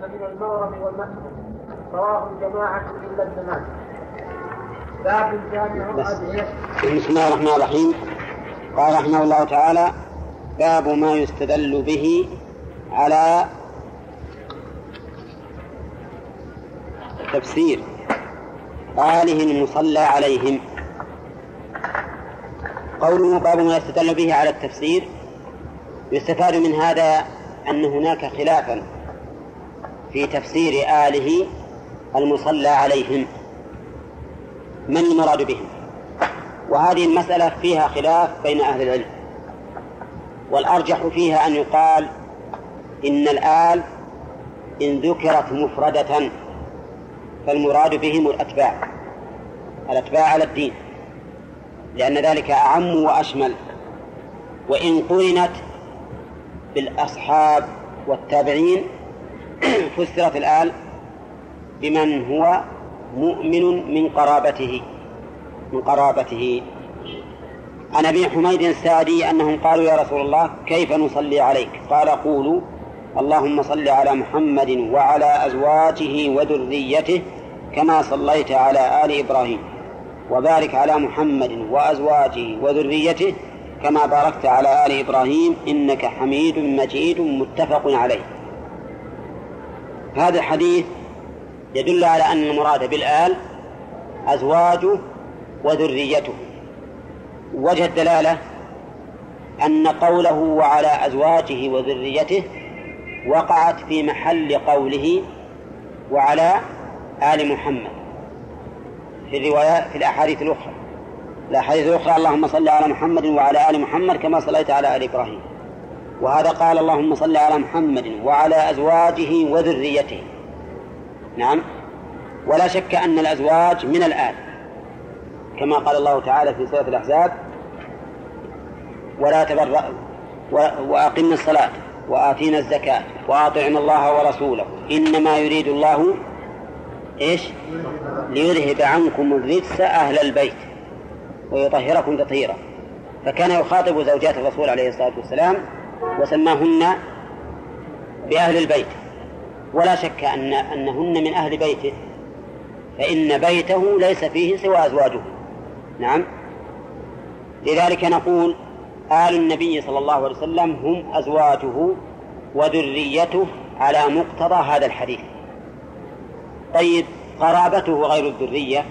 فمن المغرب والمشرق. رواه الجماعة إلا ماجه باب جامع أدعية. بسم الله الرحمن الرحيم. قال رحمه الله تعالى باب ما يستدل به على تفسير آله المصلى عليهم. قوله باب ما يستدل به على التفسير يستفاد من هذا أن هناك خلافا. في تفسير آله المصلى عليهم. من المراد بهم؟ وهذه المسألة فيها خلاف بين أهل العلم. والأرجح فيها أن يقال إن الآل إن ذكرت مفردة فالمراد بهم الأتباع. الأتباع على الدين. لأن ذلك أعم وأشمل. وإن قرنت بالأصحاب والتابعين فسرت الآل بمن هو مؤمن من قرابته من قرابته عن أبي حميد السعدي أنهم قالوا يا رسول الله كيف نصلي عليك؟ قال قولوا اللهم صل على محمد وعلى أزواجه وذريته كما صليت على آل إبراهيم وبارك على محمد وأزواجه وذريته كما باركت على آل إبراهيم إنك حميد مجيد متفق عليه. هذا الحديث يدل على أن المراد بالآل أزواجه وذريته. وجه الدلالة أن قوله وعلى أزواجه وذريته وقعت في محل قوله وعلى آل محمد. في الروايات في الأحاديث الأخرى. الأحاديث الأخرى اللهم صل على محمد وعلى آل محمد كما صليت على آل إبراهيم. وهذا قال اللهم صل على محمد وعلى أزواجه وذريته. نعم. ولا شك أن الأزواج من الآل كما قال الله تعالى في سورة الأحزاب ولا تبرأ وأقمنا الصلاة وآتينا الزكاة وأطعنا الله ورسوله. إنما يريد الله إيش؟ ليذهب عنكم الرجس أهل البيت ويطهركم تطهيرا. فكان يخاطب زوجات الرسول عليه الصلاة والسلام وسماهن بأهل البيت. ولا شك أن أنهن من أهل بيته. فإن بيته ليس فيه سوى أزواجه. نعم. لذلك نقول آل النبي صلى الله عليه وسلم هم أزواجه وذريته على مقتضى هذا الحديث. طيب قرابته غير الذرية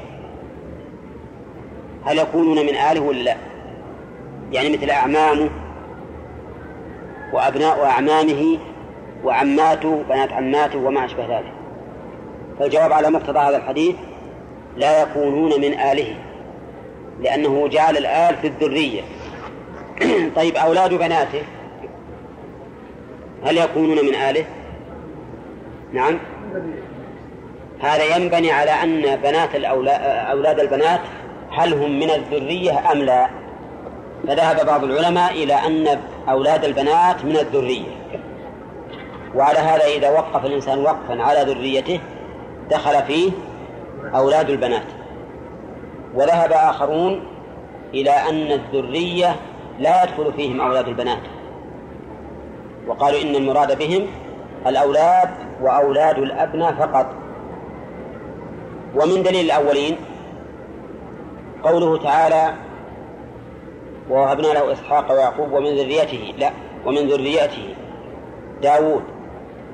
هل يكونون من آله ولا لا؟ يعني مثل أعمامه وأبناء أعمامه وعماته بنات عماته وما أشبه ذلك فالجواب على مقتضى هذا الحديث لا يكونون من آله لأنه جعل الآل في الذرية طيب أولاد بناته هل يكونون من آله؟ نعم هذا ينبني على أن بنات أولاد البنات هل هم من الذرية أم لا؟ فذهب بعض العلماء إلى أن أولاد البنات من الذرية. وعلى هذا إذا وقف الإنسان وقفا على ذريته دخل فيه أولاد البنات. وذهب آخرون إلى أن الذرية لا يدخل فيهم أولاد البنات. وقالوا إن المراد بهم الأولاد وأولاد الأبناء فقط. ومن دليل الأولين قوله تعالى ووهبنا له إسحاق ويعقوب ومن ذريته لا ومن ذريته داود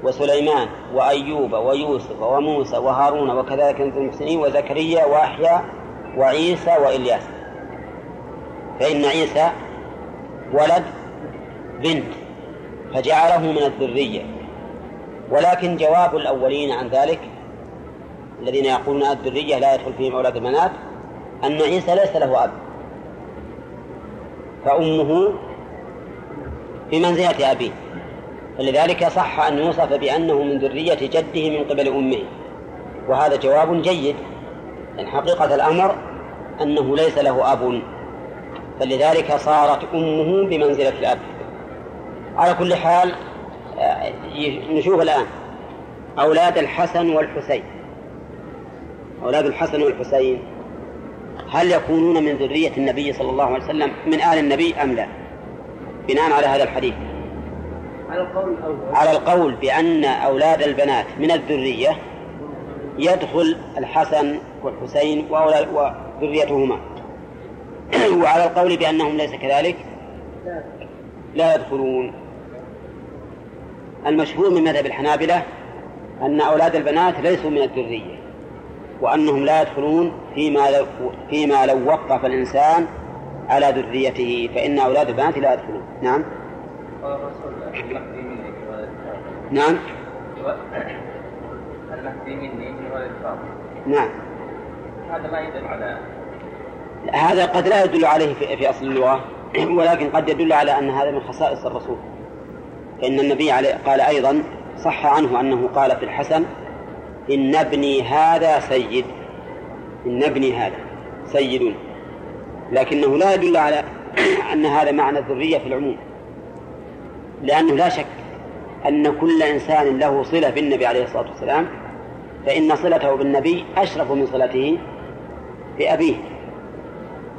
وسليمان وأيوب ويوسف وموسى وهارون وكذلك المحسنين وزكريا وأحيا وعيسى وإلياس. فإن عيسى ولد بنت فجعله من الذرية. ولكن جواب الأولين عن ذلك الذين يقولون الذرية لا يدخل فيهم أولاد البنات أن عيسى ليس له أب. فأمه في منزلة أبيه. فلذلك صح أن يوصف بأنه من ذرية جده من قبل أمه. وهذا جواب جيد. لأن حقيقة الأمر أنه ليس له أب. فلذلك صارت أمه بمنزلة الأب. على كل حال آه، نشوف الآن أولاد الحسن والحسين. أولاد الحسن والحسين. هل يكونون من ذرية النبي صلى الله عليه وسلم من آل النبي أم لا؟ بناء على هذا الحديث. على القول على القول بأن أولاد البنات من الذرية يدخل الحسن والحسين وذريتهما. وعلى القول بأنهم ليس كذلك؟ لا يدخلون. المشهور من مذهب الحنابلة أن أولاد البنات ليسوا من الذرية. وأنهم لا يدخلون فيما لو فيما لو وقف الإنسان على ذريته فإن أولاد البنات لا يدخلون. نعم. نعم. المهدي مني من ولد نعم. هذا ما يدل على هذا قد لا يدل عليه في, في أصل اللغة ولكن قد يدل على أن هذا من خصائص الرسول. فإن النبي عليه قال أيضا صح عنه أنه قال في الحسن إن ابني هذا سيد. إن ابني هذا سيد لكنه لا يدل على أن هذا معنى الذرية في العموم. لأنه لا شك أن كل إنسان له صلة بالنبي عليه الصلاة والسلام فإن صلته بالنبي أشرف من صلته بأبيه.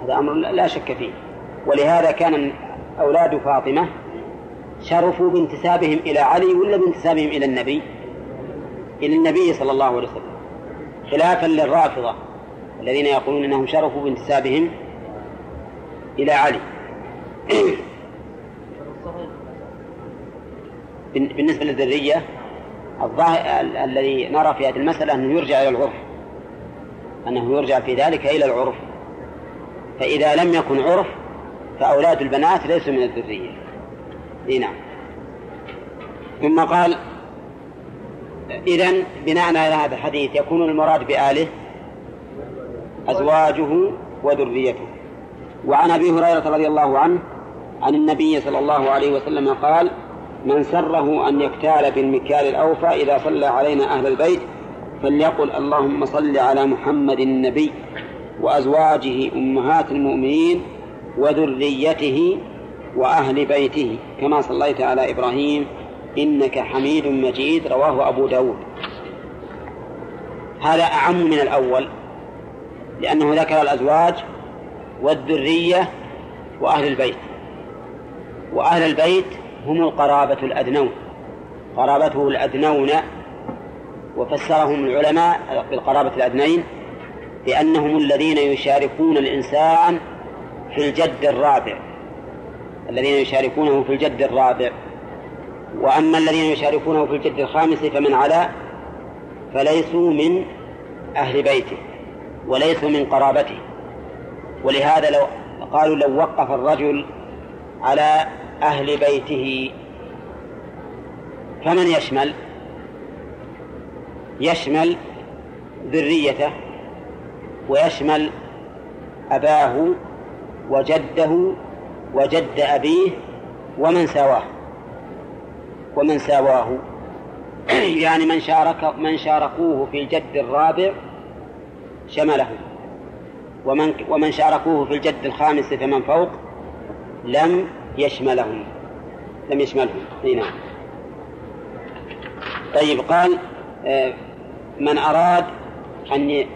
هذا أمر لا شك فيه. ولهذا كان أولاد فاطمة شرفوا بانتسابهم إلى علي ولا بانتسابهم إلى النبي؟ إلى النبي صلى الله عليه وسلم خلافا للرافضة الذين يقولون أنهم شرفوا بانتسابهم إلى علي. بالنسبة للذرية الذي نرى في هذه المسألة أنه يرجع إلى العرف أنه يرجع في ذلك إلى العرف. فإذا لم يكن عرف فأولاد البنات ليسوا من الذرية. نعم. ثم قال إذا بناء على هذا الحديث يكون المراد بآله أزواجه وذريته. وعن أبي هريرة رضي الله عنه عن النبي صلى الله عليه وسلم قال من سره أن يكتال بالمكيال الأوفى إذا صلى علينا أهل البيت فليقل اللهم صل على محمد النبي وأزواجه أمهات المؤمنين وذريته وأهل بيته كما صليت على إبراهيم إنك حميد مجيد رواه أبو داود. هذا أعم من الأول لأنه ذكر الأزواج والذرية وأهل البيت. وأهل البيت هم القرابة الأدنون. قرابته الأدنون وفسرهم العلماء بالقرابة الأدنين بأنهم الذين يشاركون الإنسان في الجد الرابع. الذين يشاركونه في الجد الرابع. وأما الذين يشاركونه في الجد الخامس فمن علا فليسوا من أهل بيته وليسوا من قرابته. ولهذا لو قالوا لو وقف الرجل على أهل بيته فمن يشمل؟ يشمل ذريته ويشمل أباه وجده وجد أبيه ومن سواه. ومن ساواه يعني من شارك من شاركوه في الجد الرابع شمله. ومن ومن شاركوه في الجد الخامس فمن فوق لم يشملهم لم يشملهم إي نعم. طيب قال آه، من أراد أن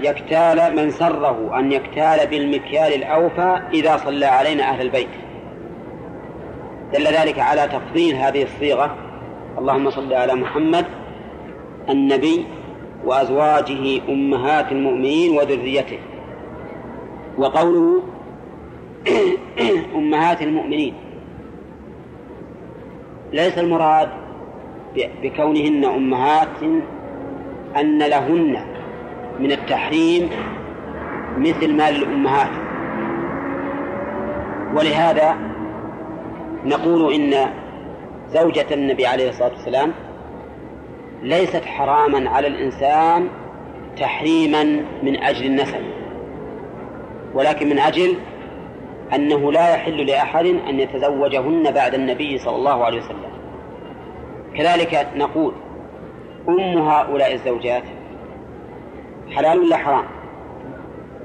يكتال من سره أن يكتال بالمكيال الأوفى إذا صلى علينا أهل البيت. دل ذلك على تفضيل هذه الصيغة. اللهم صل على محمد النبي وأزواجه أمهات المؤمنين وذريته. وقوله أمهات المؤمنين. ليس المراد بكونهن أمهات أن لهن من التحريم مثل ما للأمهات ولهذا نقول إن زوجة النبي عليه الصلاة والسلام ليست حراما على الإنسان تحريما من أجل النسب ولكن من أجل أنه لا يحل لأحد أن يتزوجهن بعد النبي صلى الله عليه وسلم كذلك نقول أم هؤلاء الزوجات حلال ولا حرام؟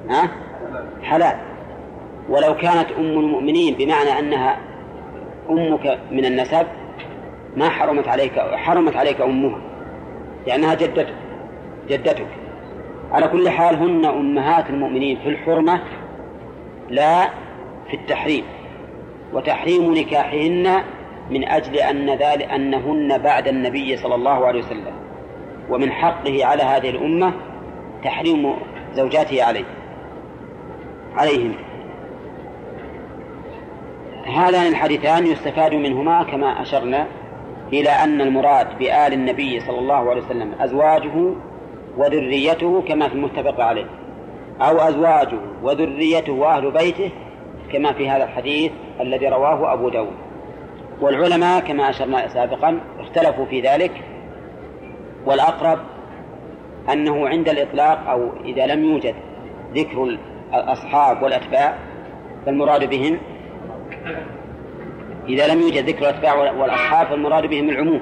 ها؟ حلال ولو كانت أم المؤمنين بمعنى أنها أمك من النسب ما حرمت عليك حرمت عليك أمها لأنها جدتك جدتك. على كل حال هن أمهات المؤمنين في الحرمة لا في التحريم وتحريم نكاحهن من أجل أن ذلك أنهن بعد النبي صلى الله عليه وسلم ومن حقه على هذه الأمة تحريم زوجاته عليه عليهم. هذان الحديثان يستفاد منهما كما أشرنا إلى أن المراد بآل النبي صلى الله عليه وسلم أزواجه وذريته كما في المتفق عليه أو أزواجه وذريته وأهل بيته كما في هذا الحديث الذي رواه أبو داود. والعلماء كما أشرنا سابقا اختلفوا في ذلك والأقرب أنه عند الإطلاق أو إذا لم يوجد ذكر الأصحاب والأتباع فالمراد بهم إذا لم يوجد ذكر الأتباع والأصحاب فالمراد بهم العموم.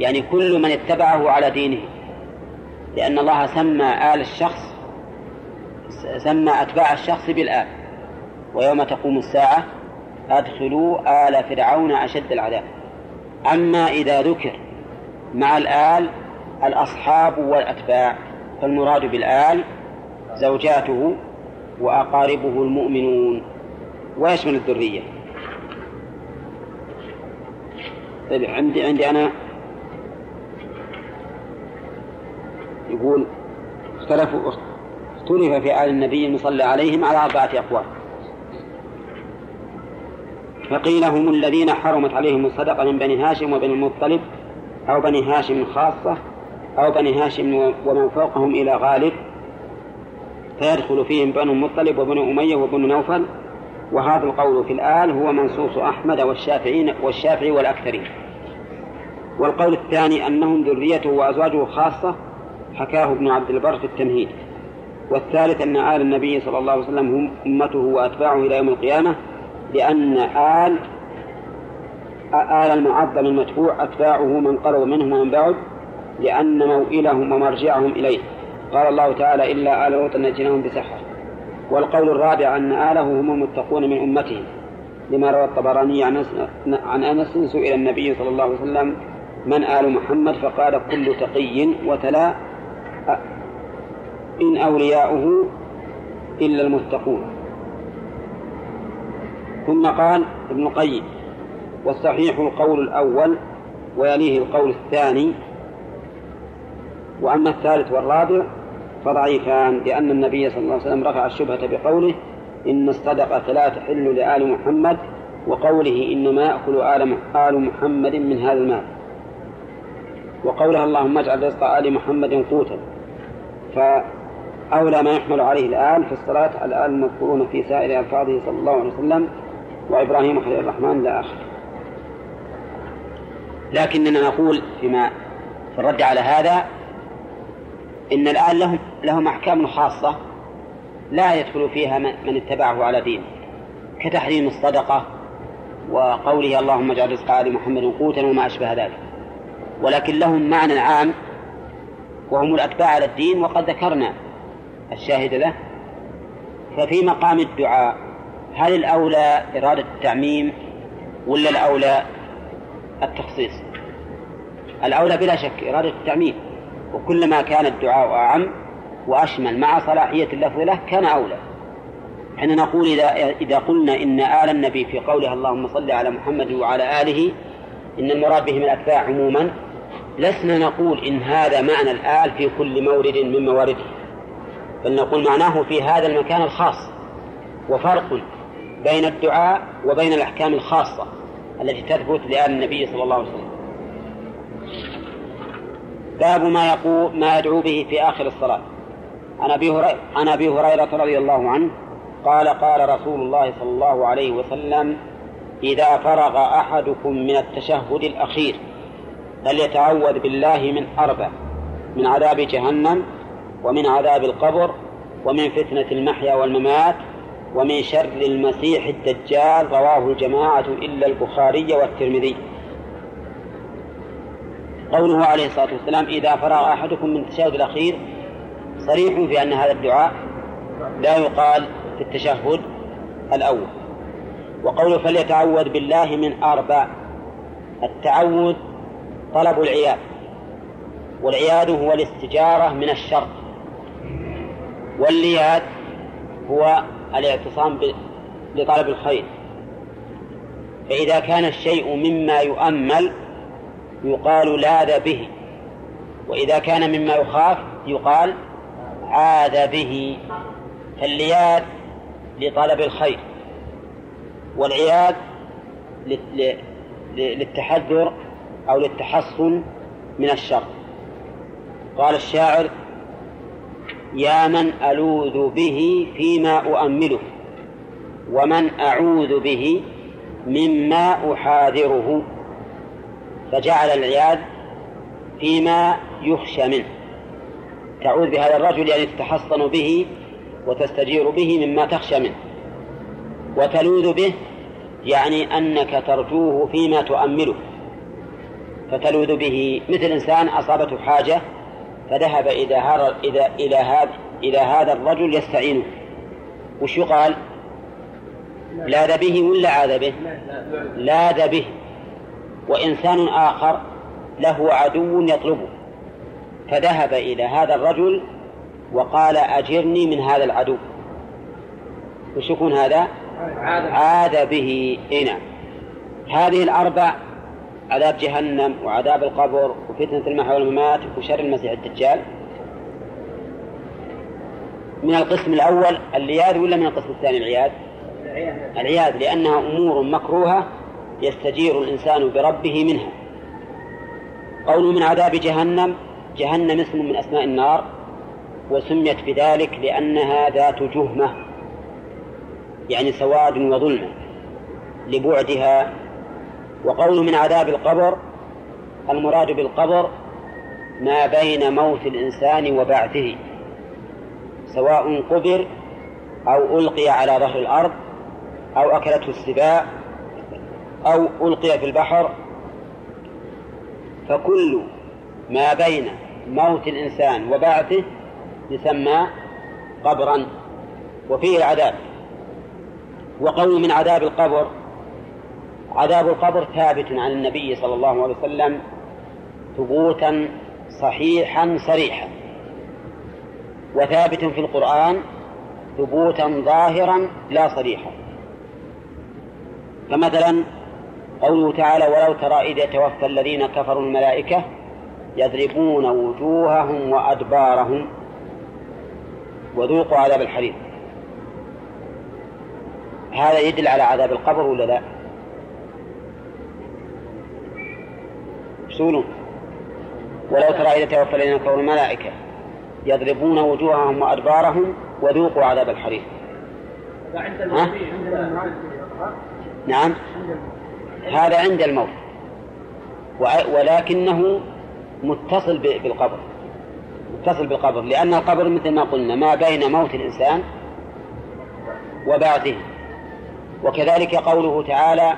يعني كل من اتبعه على دينه. لأن الله سمى آل الشخص سمى أتباع الشخص بالآل. ويوم تقوم الساعة أدخلوا آل فرعون أشد العذاب. أما إذا ذكر مع الآل الأصحاب والأتباع فالمراد بالآل زوجاته وأقاربه المؤمنون. ويشمل الذرية؟ طيب عندي عندي أنا يقول اختلفوا اختلف في آل النبي المصلى عليهم على أربعة أقوال. فقيل هم الذين حرمت عليهم الصدقة من بني هاشم وبني المطلب أو بني هاشم خاصة أو بني هاشم ومن فوقهم إلى غالب فيدخل فيهم بنو المطلب وبنو أمية وبنو نوفل وهذا القول في الآل هو منصوص أحمد والشافعين والشافعي والأكثرين. والقول الثاني أنهم ذريته وأزواجه خاصة حكاه ابن عبد البر في التمهيد. والثالث أن آل النبي صلى الله عليه وسلم هم أمته وأتباعه إلى يوم القيامة لأن آل آل المعظم المتبوع أتباعه من قرب منهم ومن بعد لأن موئلهم ومرجعهم إليه. قال الله تعالى إلا آل لوط نجيناهم بسحر. والقول الرابع أن آله هم المتقون من أمته لما روى الطبراني عن أنس سئل النبي صلى الله عليه وسلم من آل محمد؟ فقال كل تقي وتلا إن أولياؤه إلا المتقون. ثم قال ابن القيم والصحيح القول الأول ويليه القول الثاني وأما الثالث والرابع فضعيفان لأن النبي صلى الله عليه وسلم رفع الشبهة بقوله إن الصدقة لا تحل لآل محمد وقوله إنما يأكل آل آل محمد من هذا المال. وقولها اللهم اجعل رزق آل محمد قوتا. فأولى ما يحمل عليه الآن في الصلاة الآل المذكورون في سائر ألفاظه صلى الله عليه وسلم وإبراهيم خليل الرحمن لا آخر لكننا نقول فيما في الرد على هذا إن الآن لهم لهم أحكام خاصة لا يدخل فيها من اتبعه على دينه كتحريم الصدقة وقوله اللهم اجعل رزق آل محمد قوتا وما أشبه ذلك. ولكن لهم معنى عام وهم الأتباع على الدين وقد ذكرنا الشاهد له. ففي مقام الدعاء هل الأولى إرادة التعميم ولا الأولى التخصيص؟ الأولى بلا شك إرادة التعميم. وكلما كان الدعاء أعم وأشمل مع صلاحية اللفظ له كان أولى. حين نقول إذا إذا قلنا إن آل النبي في قولها اللهم صل على محمد وعلى آله إن المراد بهم الأتباع عموما لسنا نقول إن هذا معنى الآل في كل مورد من موارده بل نقول معناه في هذا المكان الخاص. وفرق بين الدعاء وبين الأحكام الخاصة التي تثبت لآل النبي صلى الله عليه وسلم. باب ما يقول ما يدعو به في آخر الصلاة. عن أبي هريرة عن أبي هريرة رضي الله عنه قال قال رسول الله صلى الله عليه وسلم إذا فرغ أحدكم من التشهد الأخير فليتعوذ بالله من أربع من عذاب جهنم ومن عذاب القبر ومن فتنة المحيا والممات ومن شر المسيح الدجال. رواه الجماعة إلا البخاري والترمذي. قوله عليه الصلاة والسلام إذا فرغ أحدكم من التشهد الأخير صريح في أن هذا الدعاء لا يقال في التشهد الأول. وقوله فليتعوذ بالله من أربع. التعوذ طلب العياذ والعياذ هو الاستجارة من الشر. واللياذ هو الاعتصام لطلب الخير. فإذا كان الشيء مما يؤمل يقال لاذ به. وإذا كان مما يخاف يقال عاذ به. فاللياذ لطلب الخير والعياذ للتحذر أو للتحصن من الشر. قال الشاعر يا من ألوذ به فيما أؤمله ومن أعوذ به مما أحاذره. فجعل العياذ فيما يخشى منه. تعوذ بهذا الرجل يعني تتحصن به وتستجير به مما تخشى منه. وتلوذ به يعني أنك ترجوه فيما تؤمله. فتلوذ به مثل إنسان أصابته حاجة فذهب إلى هذا إلى هذا إلى هذا الرجل يستعينه. وش يقال؟ لاذ به ولا عاذ به؟ لاذ به. وإنسان آخر له عدو يطلبه. فذهب إلى هذا الرجل وقال أجرني من هذا العدو. وش يكون هذا؟ عاد به. هنا هذه الأربع عذاب جهنم وعذاب القبر وفتنة المحيا والممات وشر المسيح الدجال. من القسم الأول العياذ ولا من القسم الثاني العياذ؟ العياذ لأنها أمور مكروهة يستجير الإنسان بربه منها. قول من عذاب جهنم جهنم اسم من أسماء النار وسميت بذلك لأنها ذات جهمة يعني سواد وظلمة لبعدها. وقول من عذاب القبر المراد بالقبر ما بين موت الإنسان وبعثه سواء قبر أو ألقي على ظهر الأرض أو أكلته السباع أو ألقي في البحر فكل ما بين موت الإنسان وبعثه يسمى قبرا وفيه العذاب. وقول من عذاب القبر عذاب القبر ثابت عن النبي صلى الله عليه وسلم ثبوتا صحيحا صريحا. وثابت في القرآن ثبوتا ظاهرا لا صريحا. فمثلا قوله تعالى ولو ترى إذ يتوفى الذين كفروا الملائكة يضربون وجوههم وأدبارهم وذوقوا عذاب الحريق. هذا يدل على عذاب القبر ولا لا؟ سولوا ولو ترى إذا توفى الذين كفروا الملائكة يضربون وجوههم وأدبارهم وذوقوا عذاب الحريق. ها؟ نعم. هذا عند الموت. ولكنه متصل بالقبر. متصل بالقبر. لأن القبر مثل ما قلنا ما بين موت الإنسان وبعثه. وكذلك قوله تعالى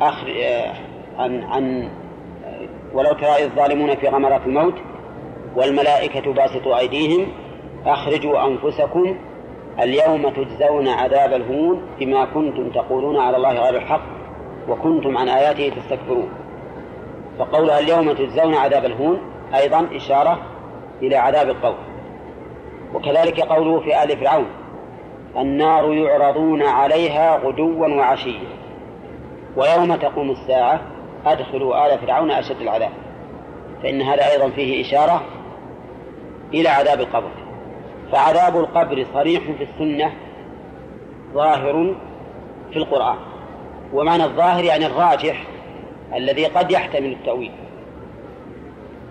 أخر عن عن ولو ترى الظالمون في غمرات الموت والملائكة باسطوا أيديهم أخرجوا أنفسكم اليوم تجزون عذاب الهون بما كنتم تقولون على الله غير الحق. وكنتم عن آياته تستكبرون. فقولها اليوم تجزون عذاب الهون أيضا إشارة إلى عذاب القول وكذلك قوله في آل فرعون النار يعرضون عليها غدوا وعشيا. ويوم تقوم الساعة أدخلوا آل فرعون أشد العذاب. فإن هذا أيضا فيه إشارة إلى عذاب القبر. فعذاب القبر صريح في السنة ظاهر في القرآن. ومعنى الظاهر يعني الراجح الذي قد يحتمل التأويل.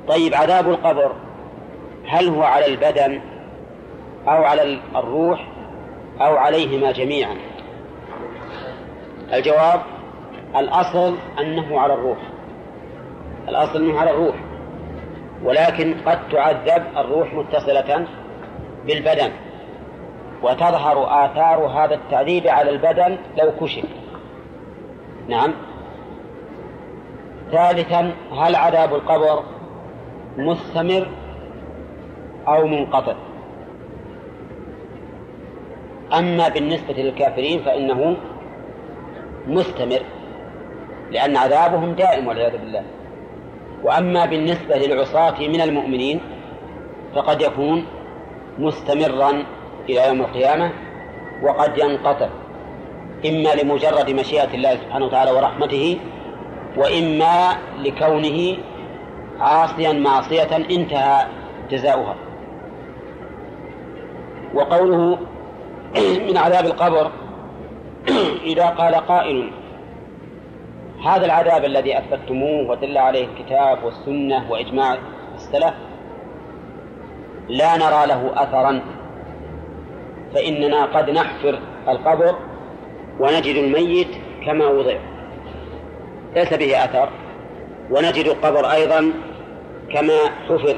طيب عذاب القبر هل هو على البدن أو على الروح أو عليهما جميعا؟ الجواب الأصل أنه على الروح. الأصل أنه على الروح ولكن قد تعذب الروح متصلة بالبدن وتظهر آثار هذا التعذيب على البدن لو كشف. نعم. ثالثا هل عذاب القبر مستمر أو منقطع؟ أما بالنسبة للكافرين فإنه مستمر لأن عذابهم دائم والعياذ بالله. وأما بالنسبة للعصاة من المؤمنين فقد يكون مستمرا إلى يوم القيامة وقد ينقطع. إما لمجرد مشيئة الله سبحانه وتعالى ورحمته وإما لكونه عاصيا معصية انتهى جزاؤها. وقوله من عذاب القبر إذا قال قائل هذا العذاب الذي أثبتموه ودل عليه الكتاب والسنة وإجماع السلف لا نرى له أثرا فإننا قد نحفر القبر ونجد الميت كما وضع. ليس به أثر. ونجد القبر أيضا كما حفر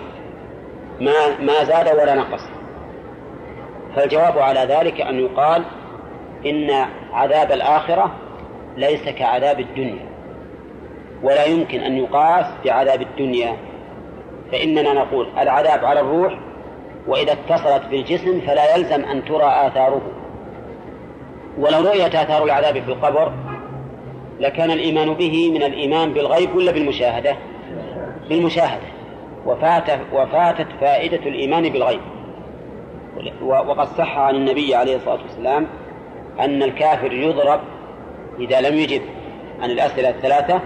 ما ما زاد ولا نقص. فالجواب على ذلك أن يقال إن عذاب الآخرة ليس كعذاب الدنيا. ولا يمكن أن يقاس بعذاب الدنيا. فإننا نقول العذاب على الروح وإذا اتصلت بالجسم فلا يلزم أن ترى آثاره. ولو رؤيت آثار العذاب في القبر لكان الإيمان به من الإيمان بالغيب ولا بالمشاهدة؟ بالمشاهدة. وفات وفاتت فائدة الإيمان بالغيب. وقد صح عن النبي عليه الصلاة والسلام أن الكافر يضرب إذا لم يجب عن الأسئلة الثلاثة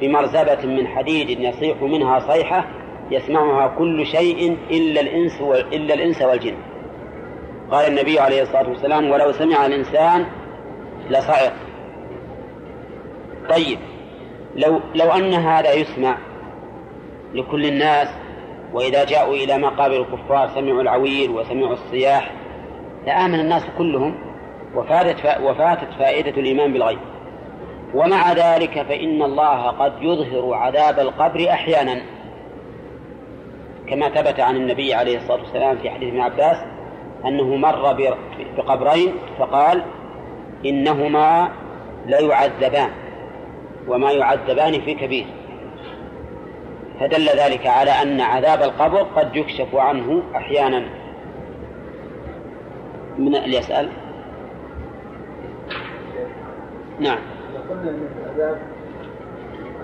بمرزبة من حديد يصيح منها صيحة يسمعها كل شيء إلا الإنس إلا الإنس والجن. قال النبي عليه الصلاة والسلام ولو سمع الإنسان لصعق. طيب لو لو أن هذا يسمع لكل الناس وإذا جاءوا إلى مقابر الكفار سمعوا العويل وسمعوا الصياح لآمن الناس كلهم وفاتت وفاتت فائدة الإيمان بالغيب. ومع ذلك فإن الله قد يظهر عذاب القبر أحيانا كما ثبت عن النبي عليه الصلاة والسلام في حديث ابن عباس أنه مر بقبرين فقال إنهما ليعذبان وما يعذبان في كبير. فدل ذلك على أن عذاب القبر قد يكشف عنه أحيانا. من اللي يسأل؟ نعم. قلنا ان العذاب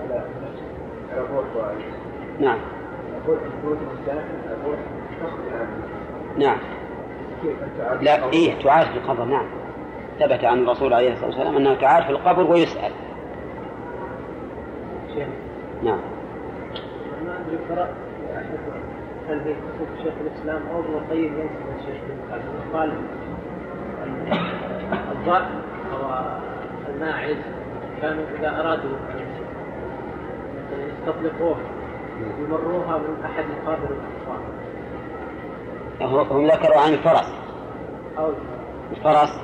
على على الروح نعم. نعم. لا إيه تعاد في القبر نعم. ثبت عن الرسول عليه الصلاة والسلام أنه تعاد في القبر ويسأل. نعم. ما أدري قرأت هل هي كتب شيخ الإسلام أو ابن القيم ينسب الشيخ قال الضأن أو الماعز كانوا إذا أرادوا يستطلقوه يمروها من أحد مقابر الكفار هم ذكروا عن الفرس. الفرس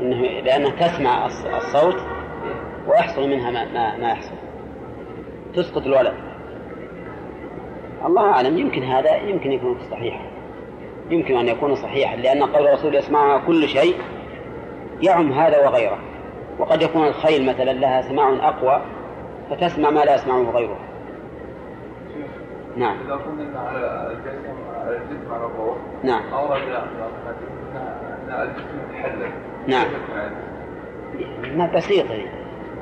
إنه لأنها تسمع الصوت ويحصل منها ما, ما, ما يحصل. تسقط الولد. الله أعلم يمكن هذا يمكن يكون صحيح. يمكن أن يكون صحيحا لأن قول الرسول يسمعها كل شيء يعم هذا وغيره. وقد يكون الخيل مثلا لها سماع أقوى فتسمع ما لا يسمعه غيرها نعم. إذا قلنا على الجسم نعم. نعم. ما بسيطة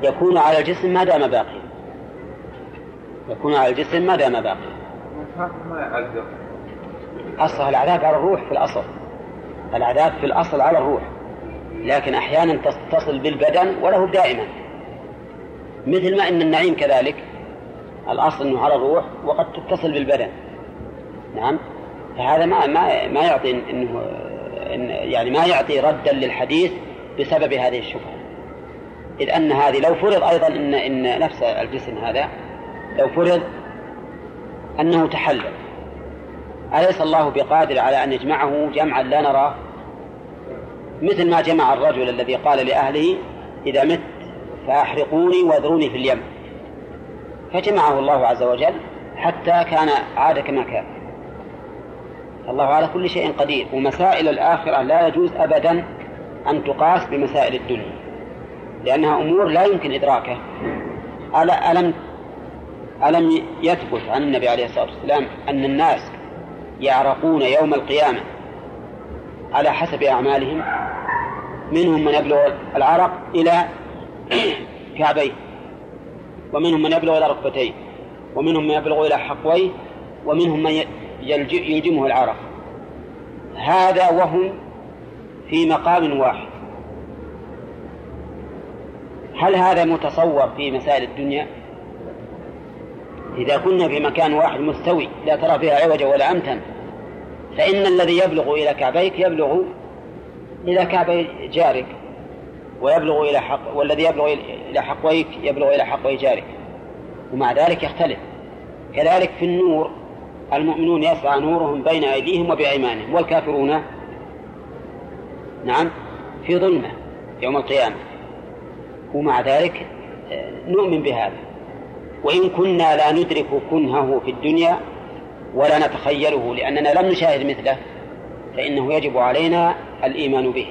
يكون على الجسم ما دام باقيا. يكون على الجسم ما دام يعذب أصل العذاب على الروح في الأصل. العذاب في الأصل على الروح. لكن أحيانا تصل بالبدن وله دائما. مثل ما أن النعيم كذلك. الأصل أنه على الروح وقد تتصل بالبدن. نعم. فهذا ما ما ما يعطي انه إن يعني ما يعطي ردا للحديث بسبب هذه الشبهة. إذ أن هذه لو فرض أيضا ان إن نفس الجسم هذا لو فرض أنه تحلل. أليس الله بقادر على أن يجمعه جمعا لا نراه مثل ما جمع الرجل الذي قال لأهله إذا مت فأحرقوني وأذروني في اليم. فجمعه الله عز وجل حتى كان عاد كما كان. الله على كل شيء قدير. ومسائل الآخرة لا يجوز أبدا أن تقاس بمسائل الدنيا لأنها أمور لا يمكن إدراكها. ألم ألم يثبت عن النبي عليه الصلاة والسلام أن الناس يعرقون يوم القيامة على حسب أعمالهم؟ منهم من يبلغ العرق إلى كعبيه ومنهم من يبلغ إلى ركبتيه ومنهم من يبلغ إلى حقويه ومنهم من يلجمه العرق هذا وهم في مقام واحد. هل هذا متصور في مسائل الدنيا؟ إذا كنا في مكان واحد مستوي لا ترى فيها عوجا ولا أمتا فإن الذي يبلغ إلى كعبيك يبلغ إلى كعبي جارك ويبلغ إلى حق والذي يبلغ إلى حقويك يبلغ إلى حقوي جارك ومع ذلك يختلف. كذلك في النور المؤمنون يسعى نورهم بين أيديهم وبأيمانهم والكافرون نعم في ظلمة يوم القيامة. ومع ذلك آه، نؤمن بهذا. وإن كنا لا ندرك كنهه في الدنيا ولا نتخيله لأننا لم نشاهد مثله فإنه يجب علينا الإيمان به.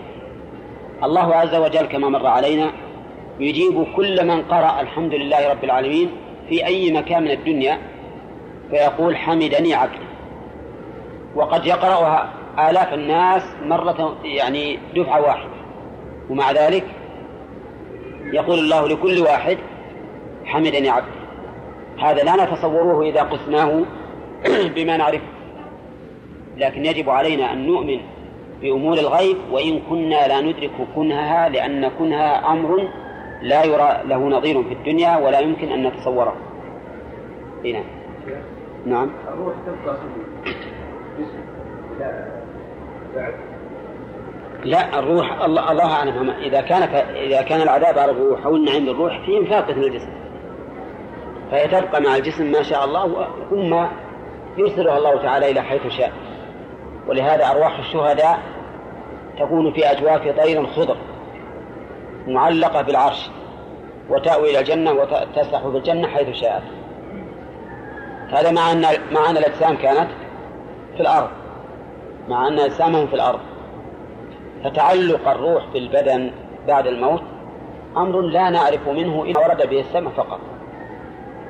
الله عز وجل كما مر علينا يجيب كل من قرأ الحمد لله رب العالمين في أي مكان من الدنيا فيقول حمدني عبدي. وقد يقرأها آلاف الناس مرة يعني دفعة واحدة. ومع ذلك يقول الله لكل واحد حمدني عبدي. هذا لا نتصوره إذا قسناه بما نعرف لكن يجب علينا أن نؤمن بأمور الغيب وإن كنا لا ندرك كنهها لأن كنها أمر لا يرى له نظير في الدنيا ولا يمكن أن نتصوره. هنا نعم. الروح تبقى لا الروح الله الله أعلم إذا كان إذا كان العذاب على الروح أو النعيم للروح في انفاق من الجسم. فهي تبقى مع الجسم ما شاء الله ثم يرسلها الله تعالى إلى حيث شاء. ولهذا أرواح الشهداء تكون في أجواف طير خضر معلقة بالعرش وتأوي إلى الجنة وتسرح في الجنة حيث شاءت. هذا مع أن مع أن الأجسام كانت في الأرض. مع أن أجسامهم في الأرض. فتعلق الروح بالبدن بعد الموت أمر لا نعرف منه إلا ورد به السمع فقط.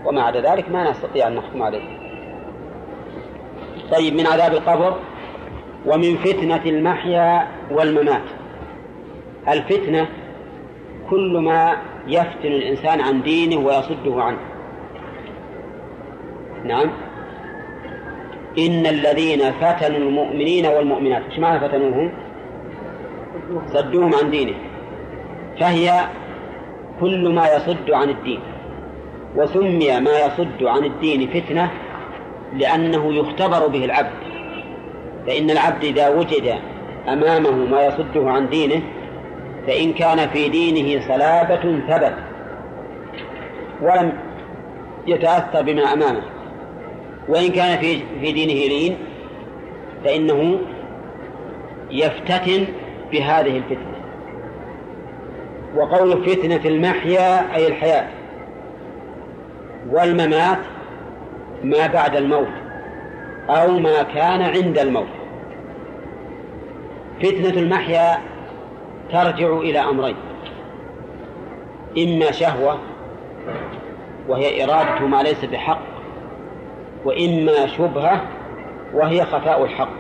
وما عدا ذلك ما نستطيع أن نحكم عليه. طيب من عذاب القبر ومن فتنة المحيا والممات. الفتنة كل ما يفتن الإنسان عن دينه ويصده عنه. نعم. إن الذين فتنوا المؤمنين والمؤمنات إيش معنى فتنوهم؟ صدوهم عن دينه فهي كل ما يصد عن الدين وسمي ما يصد عن الدين فتنة لأنه يختبر به العبد. فإن العبد إذا وجد أمامه ما يصده عن دينه فإن كان في دينه صلابة ثبت ولم يتأثر بما أمامه. وإن كان في في دينه لين فإنه يفتتن بهذه الفتنة. وقول فتنة المحيا أي الحياة والممات ما بعد الموت أو ما كان عند الموت. فتنة المحيا ترجع إلى أمرين. إما شهوة وهي إرادة ما ليس بحق وإما شبهة وهي خفاء الحق.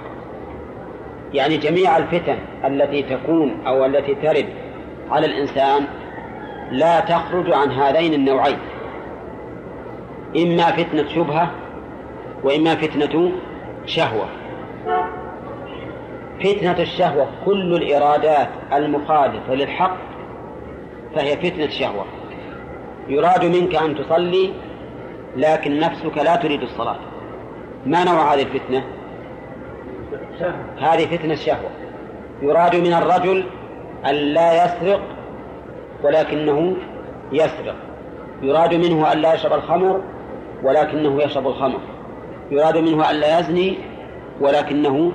يعني جميع الفتن التي تكون أو التي ترد على الإنسان لا تخرج عن هذين النوعين. إما فتنة شبهة وإما فتنة شهوة. فتنة الشهوة كل الإرادات المخالفة للحق فهي فتنة شهوة. يراد منك أن تصلي لكن نفسك لا تريد الصلاة. ما نوع هذه الفتنة؟ هذه فتنة شهوة يراد من الرجل أن لا يسرق ولكنه يسرق. يراد منه أن لا يشرب الخمر ولكنه يشرب الخمر. يراد منه أن لا يزني ولكنه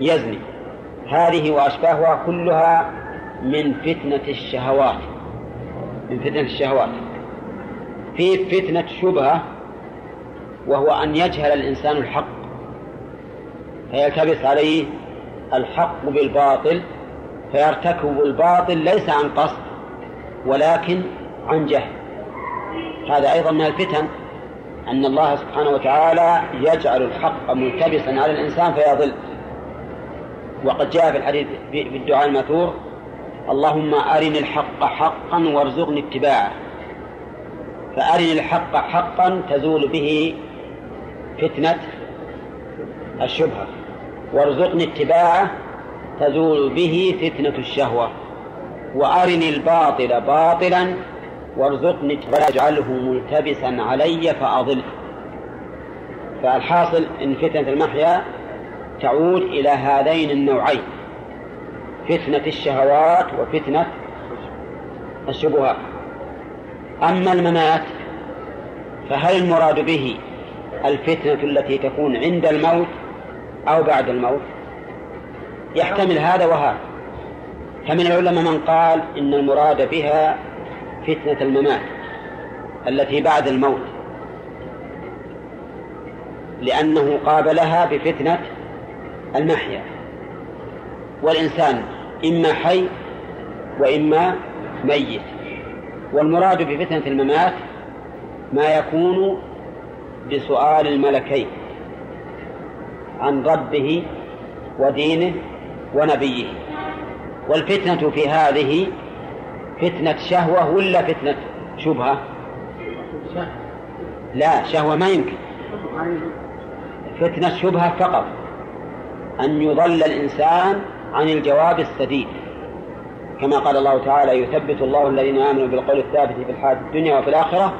يزني. هذه وأشباهها كلها من فتنة الشهوات. من فتنة الشهوات. في فتنة شبهة وهو أن يجهل الإنسان الحق فيلتبس عليه الحق بالباطل فيرتكب الباطل ليس عن قصد ولكن عن جهل. هذا أيضا من الفتن أن الله سبحانه وتعالى يجعل الحق ملتبسا على الإنسان فيضل. وقد جاء في الحديث في الدعاء الماثور اللهم أرني الحق حقا وارزقني اتباعه. فأرني الحق حقا تزول به فتنة الشبهة. وارزقني اتباعه تزول به فتنة الشهوة. وأرني الباطل باطلا وارزقني واجعله ملتبسا علي فأضل. فالحاصل إن فتنة المحيا تعود إلى هذين النوعين فتنة الشهوات وفتنة الشبهات. أما الممات فهل المراد به الفتنة التي تكون عند الموت أو بعد الموت؟ يحتمل هذا وهذا. فمن العلماء من قال إن المراد بها فتنة الممات التي بعد الموت لأنه قابلها بفتنة المحيا. والإنسان إما حي وإما ميت. والمراد بفتنة الممات ما يكون بسؤال الملكين عن ربه ودينه ونبيه. والفتنة في هذه فتنة شهوة ولا فتنة شبهة؟ لا شهوة ما يمكن. فتنة شبهة فقط أن يضل الإنسان عن الجواب السديد. كما قال الله تعالى يثبت الله الذين آمنوا بالقول الثابت في الحياة الدنيا وفي الآخرة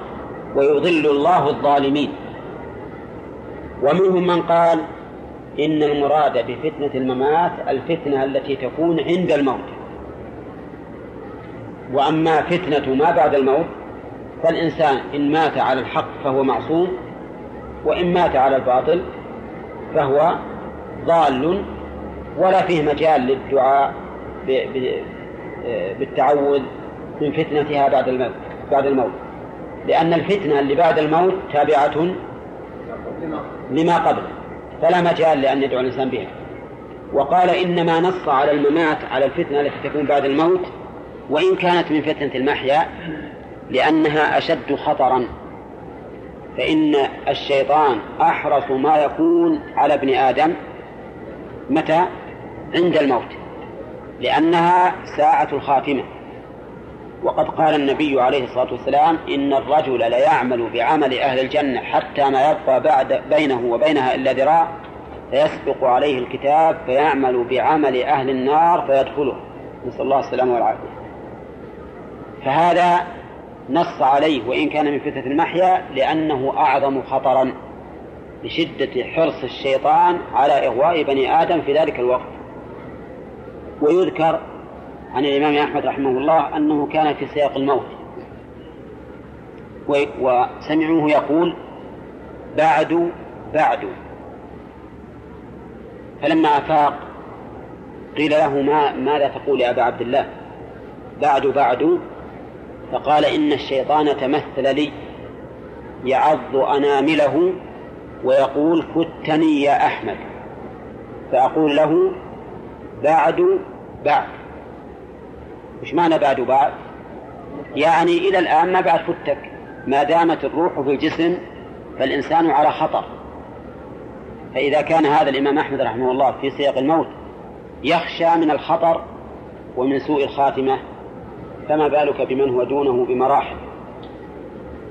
ويضل الله الظالمين. ومنهم من قال إن المراد بفتنة الممات الفتنة التي تكون عند الموت. وأما فتنة ما بعد الموت فالإنسان إن مات على الحق فهو معصوم وإن مات على الباطل فهو ضال ولا فيه مجال للدعاء بالتعوذ من فتنتها بعد الموت بعد الموت. لأن الفتنة اللي بعد الموت تابعة لما قبل فلا مجال لأن يدعو الإنسان بها. وقال إنما نص على الممات على الفتنة التي تكون بعد الموت وإن كانت من فتنة المحيا لأنها أشد خطرا. فإن الشيطان أحرص ما يكون على ابن آدم متى؟ عند الموت. لأنها ساعة الخاتمة. وقد قال النبي عليه الصلاة والسلام إن الرجل ليعمل بعمل أهل الجنة حتى ما يبقى بعد بينه وبينها إلا ذراع فيسبق عليه الكتاب فيعمل بعمل أهل النار فيدخله. نسأل الله السلامة والعافية. فهذا نص عليه وإن كان من فتنة المحيا لأنه أعظم خطرا لشدة حرص الشيطان على إغواء بني آدم في ذلك الوقت. ويذكر عن الإمام أحمد رحمه الله أنه كان في سياق الموت. وسمعوه يقول بعد بعد. فلما أفاق قيل له ما ماذا تقول يا أبا عبد الله؟ بعد بعد. فقال إن الشيطان تمثل لي يعض أنامله ويقول فتني يا أحمد. فأقول له بعد بعد. وش معنى بعد بعد يعني إلى الآن ما بعد فتك. ما دامت الروح في الجسم فالإنسان على خطر. فإذا كان هذا الإمام أحمد رحمه الله في سياق الموت يخشى من الخطر ومن سوء الخاتمة فما بالك بمن هو دونه بمراحل؟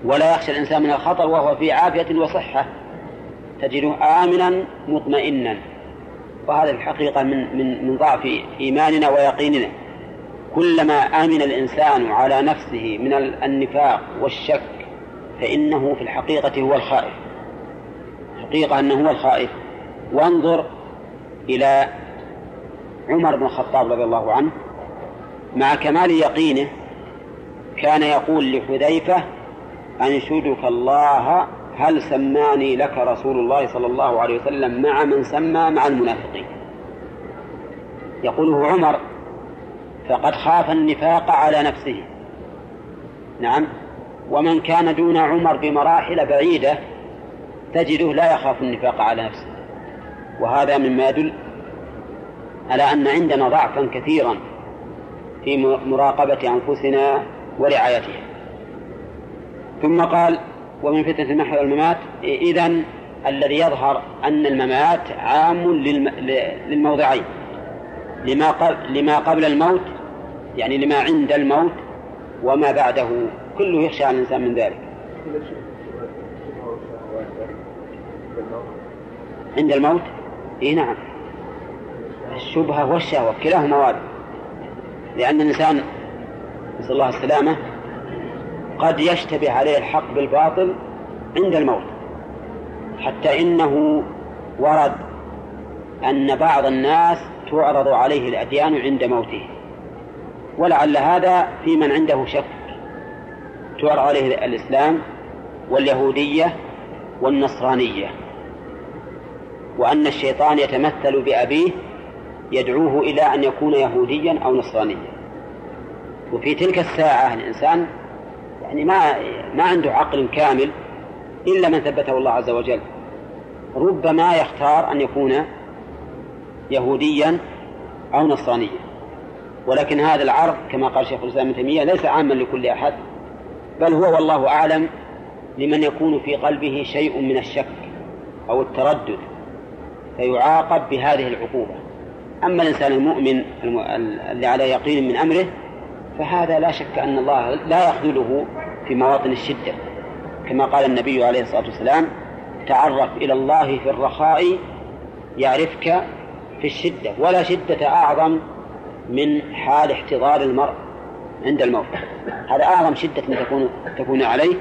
ولا يخشى الإنسان من الخطر وهو في عافية وصحة. تجده آمنا مطمئنا. وهذا الحقيقة من من من ضعف إيماننا ويقيننا. كلما آمن الإنسان على نفسه من النفاق والشك فإنه في الحقيقة هو الخائف. حقيقة أنه هو الخائف. وانظر إلى عمر بن الخطاب رضي الله عنه مع كمال يقينه كان يقول لحذيفة أنشدك الله هل سماني لك رسول الله صلى الله عليه وسلم مع من سمى مع المنافقين؟ يقوله عمر فقد خاف النفاق على نفسه. نعم. ومن كان دون عمر بمراحل بعيدة تجده لا يخاف النفاق على نفسه. وهذا مما يدل على أن عندنا ضعفا كثيرا في مراقبة أنفسنا ورعايتها. ثم قال ومن فتنة المحيا والممات إذا الذي يظهر أن الممات عام للموضعين. لما قبل لما قبل الموت يعني لما عند الموت وما بعده. كله يخشى على الإنسان من ذلك. عند الموت؟ إي نعم. الشبهة والشهوة كلاهما وارد لأن الإنسان نسأل الله السلامة قد يشتبه عليه الحق بالباطل عند الموت حتى إنه ورد أن بعض الناس تعرض عليه الأديان عند موته ولعل هذا في من عنده شك تعرض عليه الإسلام واليهودية والنصرانية وأن الشيطان يتمثل بأبيه يدعوه إلى أن يكون يهوديا أو نصرانيا. وفي تلك الساعة الإنسان يعني ما ما عنده عقل كامل إلا من ثبته الله عز وجل. ربما يختار أن يكون يهوديا أو نصرانيا. ولكن هذا العرض كما قال شيخ الإسلام ابن تيمية ليس عاما لكل أحد بل هو والله أعلم لمن يكون في قلبه شيء من الشك أو التردد فيعاقب بهذه العقوبة. أما الإنسان المؤمن اللي على يقين من أمره فهذا لا شك أن الله لا يخذله في مواطن الشدة. كما قال النبي عليه الصلاة والسلام تعرف إلى الله في الرخاء يعرفك في الشدة. ولا شدة أعظم من حال احتضار المرء عند الموت. هذا أعظم شدة تكون تكون عليه.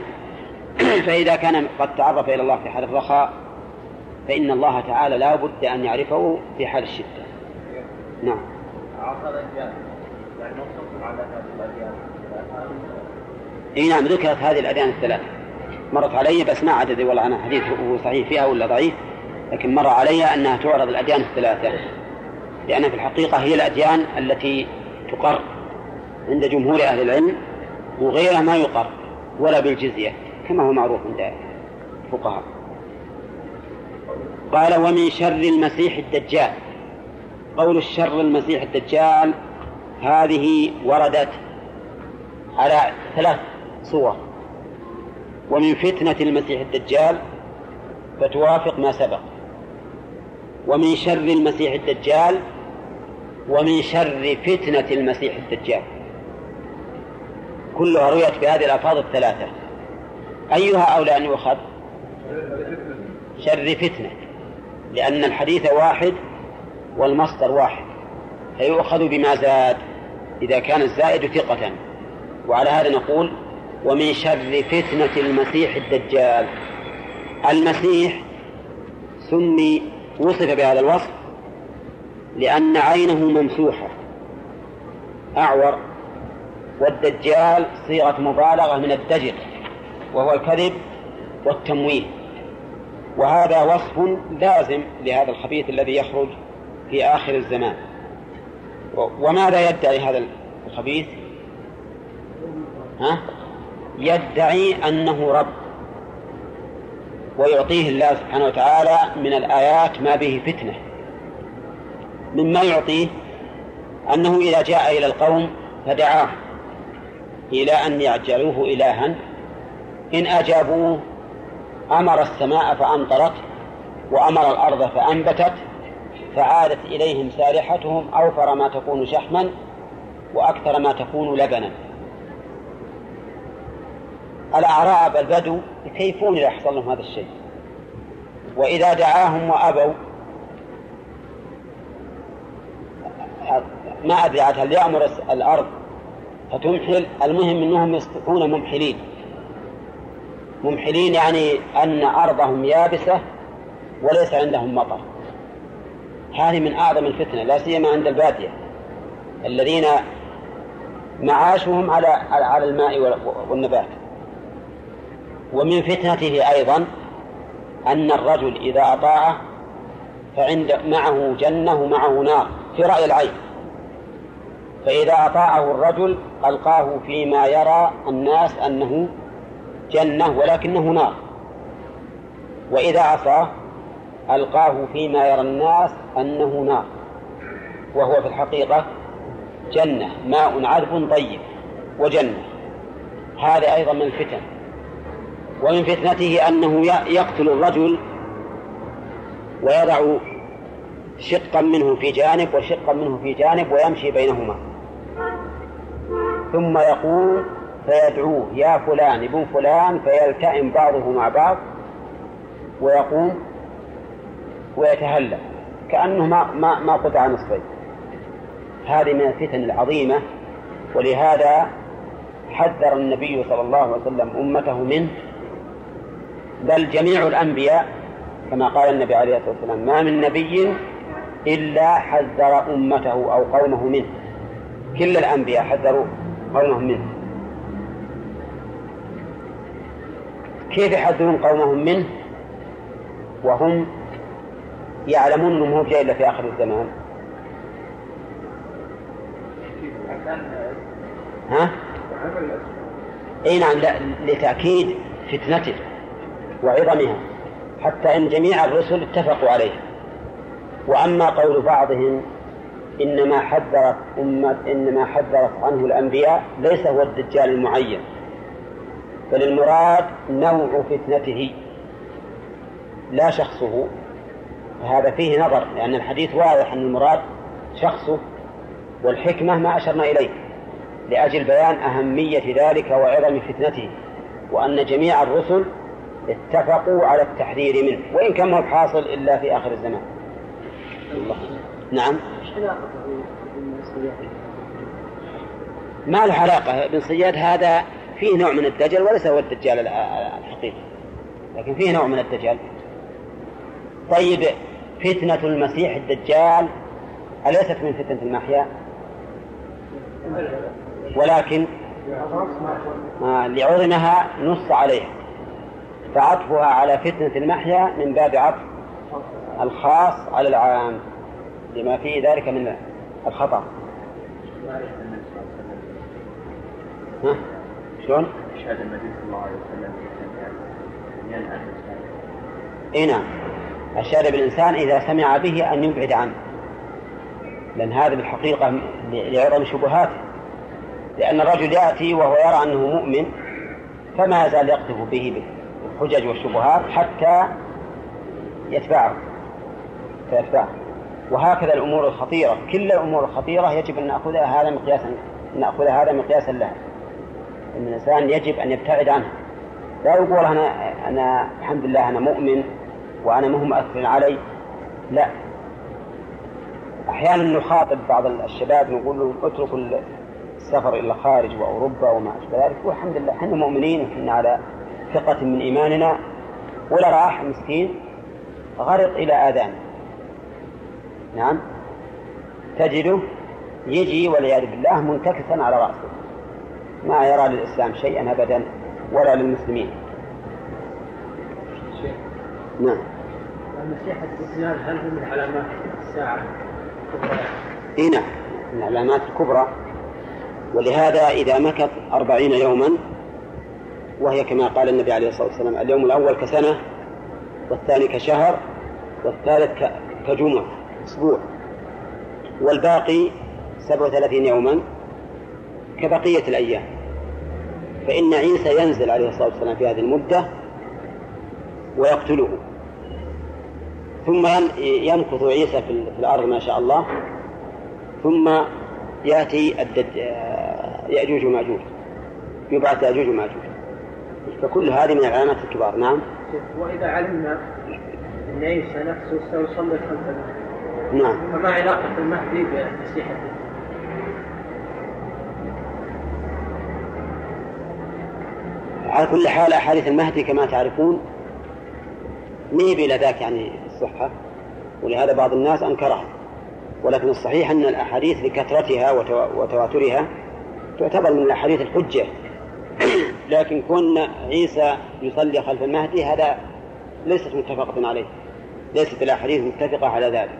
فإذا كان قد تعرف إلى الله في حال الرخاء فإن الله تعالى لا بد أن يعرفه في حال الشدة. نعم. اي نعم ذكرت هذه الاديان الثلاث مرت علي بس ما عدد والله أنا حديث هو صحيح فيها ولا ضعيف لكن مر علي أنها تعرض الاديان الثلاثة. لأن في الحقيقة هي الاديان التي تقر عند جمهور أهل العلم وغيرها ما يقر ولا بالجزية كما هو معروف عند الفقهاء. قال ومن شر المسيح الدجال. قول الشر المسيح الدجال هذه وردت على ثلاث صور. ومن فتنة المسيح الدجال فتوافق ما سبق. ومن شر المسيح الدجال ومن شر فتنة المسيح الدجال. كلها رويت بهذه الألفاظ الثلاثة. أيها أولى أن يؤخذ؟ شر فتنة. لأن الحديث واحد والمصدر واحد. فيؤخذ بما زاد. إذا كان الزائد ثقة. وعلى هذا نقول ومن شر فتنة المسيح الدجال. المسيح سمي وصف بهذا الوصف لأن عينه ممسوحة. أعور والدجال صيغة مبالغة من الدجل وهو الكذب والتمويه. وهذا وصف لازم لهذا الخبيث الذي يخرج في آخر الزمان. وماذا يدعي هذا الخبيث؟ ها؟ يدعي أنه رب ويعطيه الله سبحانه وتعالى من الآيات ما به فتنة. مما يعطيه أنه إذا جاء إلى القوم فدعاه إلى أن يعجلوه إلها. إن أجابوه أمر السماء فأمطرت وأمر الأرض فأنبتت فعادت إليهم سارحتهم أوفر ما تكون شحما وأكثر ما تكون لبنا. الأعراب البدو يكيفون إذا حصل لهم هذا الشيء. وإذا دعاهم وأبوا ما أدري عاد هل يأمر الأرض فتمحل؟ المهم أنهم يصبحون ممحلين. ممحلين يعني أن أرضهم يابسة وليس عندهم مطر. هذه من أعظم الفتنة لا سيما عند البادية. الذين معاشهم على على الماء والنبات. ومن فتنته أيضا أن الرجل إذا أطاعه فعند معه جنة ومعه نار في رأي العين. فإذا أطاعه الرجل ألقاه فيما يرى الناس أنه جنة ولكنه نار. وإذا عصاه ألقاه فيما يرى الناس أنه نار وهو في الحقيقة جنة ماء عذب طيب وجنة. هذا أيضا من الفتن. ومن فتنته أنه يقتل الرجل ويضع شقا منه في جانب وشقا منه في جانب ويمشي بينهما. ثم يقوم فيدعوه يا فلان ابن فلان. فيلتئم بعضه مع بعض ويقوم ويتهلل كأنه ما ما ما قطع نصفين. هذه من الفتن العظيمة ولهذا حذر النبي صلى الله عليه وسلم أمته منه. بل جميع الأنبياء كما قال النبي عليه الصلاة والسلام ما من نبي إلا حذر أمته أو قومه منه. كل الأنبياء حذروا قومهم منه. كيف يحذرون قومهم منه؟ وهم يعلمون انه مو جاي الا في آخر الزمان. ها؟ إي نعم لتأكيد فتنته وعظمها حتى إن جميع الرسل اتفقوا عليه. وأما قول بعضهم إنما حذرت أمة إنما حذرت عنه الأنبياء ليس هو الدجال المعين. بل المراد نوع فتنته لا شخصه. فهذا فيه نظر لأن الحديث واضح أن المراد شخصه والحكمة ما أشرنا إليه لأجل بيان أهمية ذلك وعظم فتنته وأن جميع الرسل اتفقوا على التحذير منه وإن كان ما حاصل إلا في آخر الزمان الله. نعم ما له علاقة ابن صياد هذا فيه نوع من الدجل وليس هو الدجال الحقيقي لكن فيه نوع من الدجال طيب فتنة المسيح الدجال أليست من فتنة المحيا ولكن آه لعظمها نص عليها فعطفها على فتنة المحيا من باب عطف الخاص على العام لما فيه ذلك من الخطأ ها؟ شلون؟ أشهد النبي صلى الله عليه وسلم اي نعم أشار بالإنسان إذا سمع به أن يبعد عنه. لأن هذا بالحقيقة لعظم شبهاته. لأن الرجل يأتي وهو يرى أنه مؤمن فما يزال يقذف به بالحجج والشبهات حتى يتبعه فيتبعه وهكذا الأمور الخطيرة. كل الأمور الخطيرة يجب أن نأخذها هذا مقياسا نأخذ هذا مقياسا لها. أن الإنسان يجب أن يبتعد عنها لا يقول أنا أنا الحمد لله أنا مؤمن. وأنا مهم مؤثر علي. لا. أحيانا نخاطب بعض الشباب نقول لهم اتركوا السفر إلى الخارج وأوروبا وما أشبه ذلك. والحمد لله إحنا مؤمنين وحنا على ثقة من إيماننا. ولا راح مسكين غرق إلى آذان. نعم. تجده يجي والعياذ بالله منتكسا على رأسه. ما يرى للإسلام شيئا أبدا ولا للمسلمين. نعم. المسيح الدجال هل هو من علامات الساعة الكبرى؟ إي نعم من العلامات الكبرى. ولهذا إذا مكث أربعين يوما وهي كما قال النبي عليه الصلاة والسلام اليوم الأول كسنة والثاني كشهر والثالث كجمعة أسبوع. والباقي سبع وثلاثين يوما كبقية الأيام. فإن عيسى ينزل عليه الصلاة والسلام في هذه المدة ويقتله. ثم يمكث عيسى في الأرض ما شاء الله. ثم يأتي الدج... يأجوج ومأجوج. يبعث يأجوج ومأجوج. فكل هذه من العلامات الكبار. نعم. وإذا علمنا أن عيسى نفسه سيصلي خلف نعم. فما علاقة المهدي بمسيح على كل حال أحاديث المهدي كما تعرفون ميب إلى ذاك يعني الصحة ولهذا بعض الناس أنكرها. ولكن الصحيح أن الأحاديث لكثرتها وتواترها تعتبر من الأحاديث الحجة. لكن كون عيسى يصلي خلف المهدي هذا ليست متفقة عليه. ليست الأحاديث متفقة على ذلك.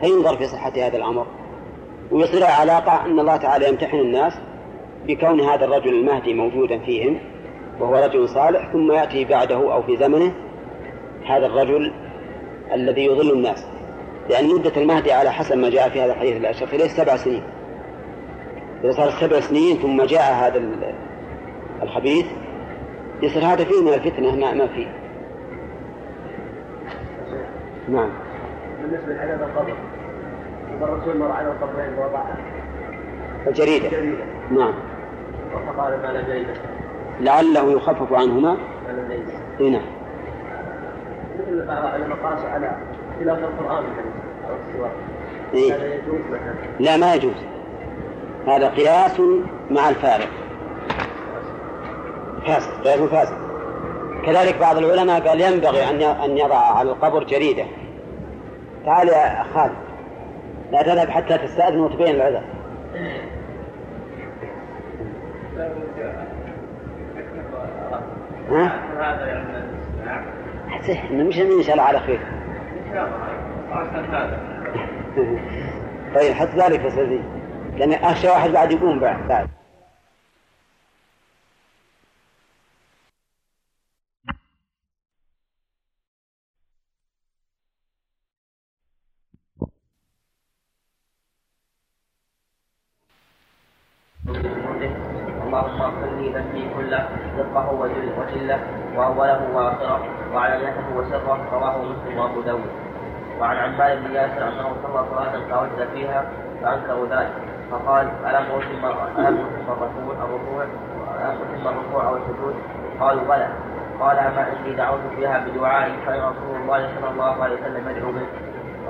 فينظر في صحة هذا الأمر. ويصير علاقة أن الله تعالى يمتحن الناس بكون هذا الرجل المهدي موجودا فيهم وهو رجل صالح ثم يأتي بعده أو في زمنه هذا الرجل الذي يضل الناس. لأن مدة المهدي على حسب ما جاء في هذا الحديث لا شك إليه سبع سنين. إذا صار سبع سنين ثم جاء هذا الخبيث يصير هذا فيه من الفتنة ما, ما فيه. نعم. بالنسبة لعدد القبر. الرسول مر على القبرين ووضع الجريدة. نعم. وقال ما لديه لعله يخفف عنهما. ما لديه اي نعم. مثل على خلاف القرآن إيه؟ هذا يجوز مثلا لا؟ ما يجوز. هذا قياس مع الفارق. فاسد فيكون فاسد كذلك بعض العلماء قال ينبغي أن أن يضع على القبر جريدة. تعال يا خالد. لا تذهب حتى تستأذن وتبين العذر. ها؟ مش ان شاء الله على خير. طيب حط ذلك يا سيدي. لأن اخشى واحد بعد يقوم بعد. بعد. اللهم لي ذنبي. كله دقه وجلة وأوله وآخره وعلانيته وسره رواه مسلم وأبو داود. وعن عمار بن ياسر أنه صلى صلاة فوجد فيها فأنكروا ذلك. فقال ألم اتم ألم اتم الركوع الركوع ألم اتم الركوع والسجود؟ قالوا بلى. قال أما إني دعوت فيها بدعائي كان رسول الله صلى الله عليه وسلم يدعو به.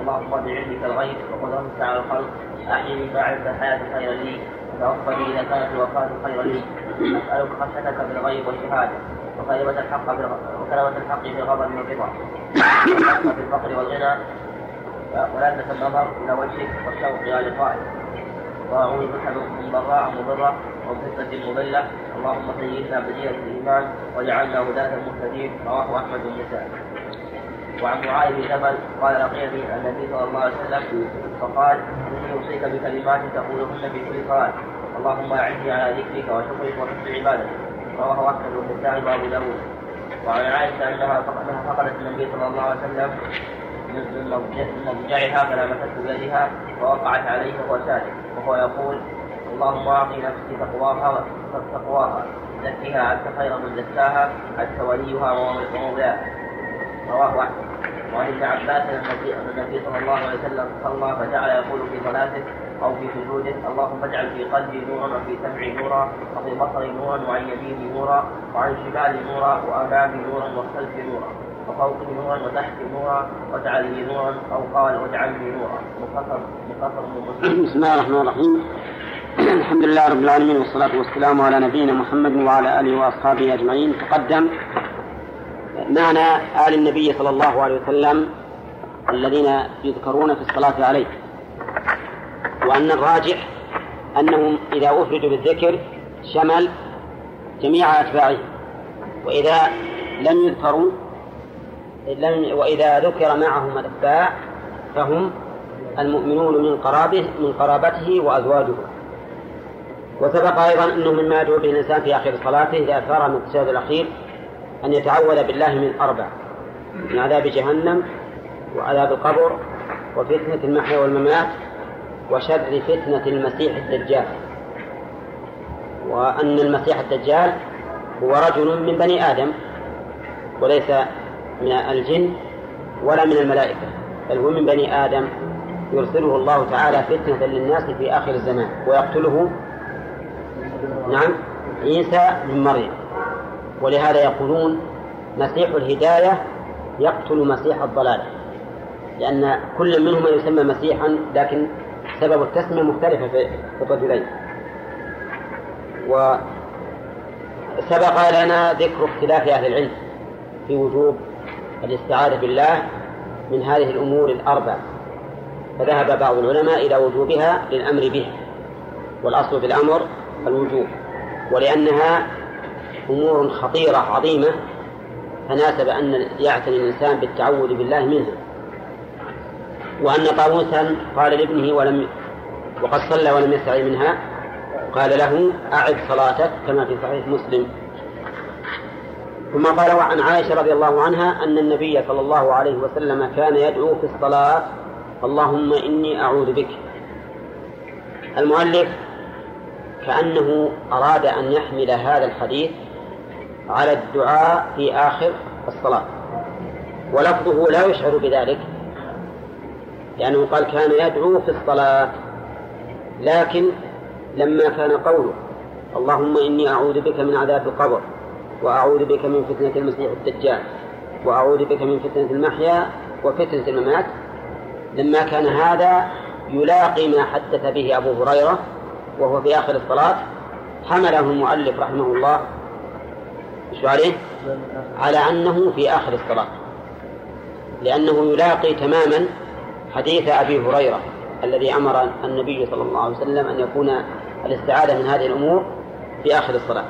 اللهم بعلمك الغيب وقدرتك على الخلق. أحيني بعد الحياة خيرا لي. وتوفني اذا كانت الوفاه خيرا لي. أسألك خشيتك بالغيب والشهادة وكلمة الحق وكلمة الحق بالغضب والرضا في الفقر والغنى. ولذة النظر إلى وجهك والشوق إلى لقائك. وأعوذ بك من ضراء مضرة وفتنة مضلة. اللهم سيدنا بديع الإيمان واجعلنا هداة المهتدين رواه أحمد بن وعن معاذ بن جبل قال لقيني النبي صلى الله عليه وسلم فقال إني أوصيك بكلمات تقولهن في كل صلاة. اللهم أعني على ذكرك وشكرك وحسن عبادتك. رواه أحمد والنسائي وأبو داود. وعن عائشة أنها فقدت النبي صلى الله عليه وسلم من مضجعها فلمسته بيدها ووقعت عليه وهو وهو يقول اللهم أعطي نفسي تقواها تقواها زكها أنت خير من زكاها أنت وليها ومولاها رواه أحمد. وعن ابن عباس النبي صلى الله عليه وسلم صلى فجعل يقول في صلاته أو في سجوده اللهم اجعل في قلبي نورا وفي سمعي نورا وفي بصري نورا وعن يميني نورا وعن شمالي نورا وأمامي نورا وخلفي نورا وفوقي نورا وتحتي نورا واجعل لي نورا أو قال واجعلني نورا. مختصر مختصر بسم الله الرحمن الرحيم. الحمد لله رب العالمين والصلاة والسلام على نبينا محمد وعلى آله وأصحابه أجمعين. تقدم. معنى آل النبي صلى الله عليه وسلم الذين يذكرون في الصلاة عليه وأن الراجح أنهم إذا أفردوا بالذكر شمل جميع أتباعه وإذا لم يذكروا لم وإذا ذكر معهم الأتباع فهم المؤمنون من قرابه من قرابته وأزواجه. وسبق أيضا أنه مما يدعو به الإنسان في آخر صلاته إذا أثار من الأخير أن يتعوذ بالله من أربع من عذاب جهنم وعذاب القبر وفتنة المحيا والممات وشر فتنة المسيح الدجال. وأن المسيح الدجال هو رجل من بني آدم وليس من الجن ولا من الملائكة بل هو من بني آدم يرسله الله تعالى فتنة للناس في آخر الزمان ويقتله نعم عيسى من مريم. ولهذا يقولون مسيح الهداية يقتل مسيح الضلال لأن كل منهما يسمى مسيحا لكن سبب التسمية مختلفة في الرجلين. وسبق لنا ذكر اختلاف أهل العلم في وجوب الاستعاذة بالله من هذه الأمور الأربع. فذهب بعض العلماء إلى وجوبها للأمر به والأصل في الأمر الوجوب ولأنها أمور خطيرة عظيمة فناسب أن يعتني الإنسان بالتعوذ بالله منها. وأن طاووسا قال لابنه ولم وقد صلى ولم يستعي منها قال له أعد صلاتك كما في صحيح مسلم. ثم قال وعن عائشة رضي الله عنها أن النبي صلى الله عليه وسلم كان يدعو في الصلاة اللهم إني أعوذ بك. المؤلف كأنه أراد أن يحمل هذا الحديث على الدعاء في آخر الصلاة. ولفظه لا يشعر بذلك لأنه قال كان يدعو في الصلاة لكن لما كان قوله اللهم إني أعوذ بك من عذاب القبر وأعوذ بك من فتنة المسيح الدجال وأعوذ بك من فتنة المحيا وفتنة الممات لما كان هذا يلاقي ما حدث به أبو هريرة وهو في آخر الصلاة حمله المؤلف رحمه الله إيش عليه؟ على أنه في آخر الصلاة. لأنه يلاقي تماما حديث أبي هريرة الذي أمر النبي صلى الله عليه وسلم أن يكون الاستعاذة من هذه الأمور في آخر الصلاة.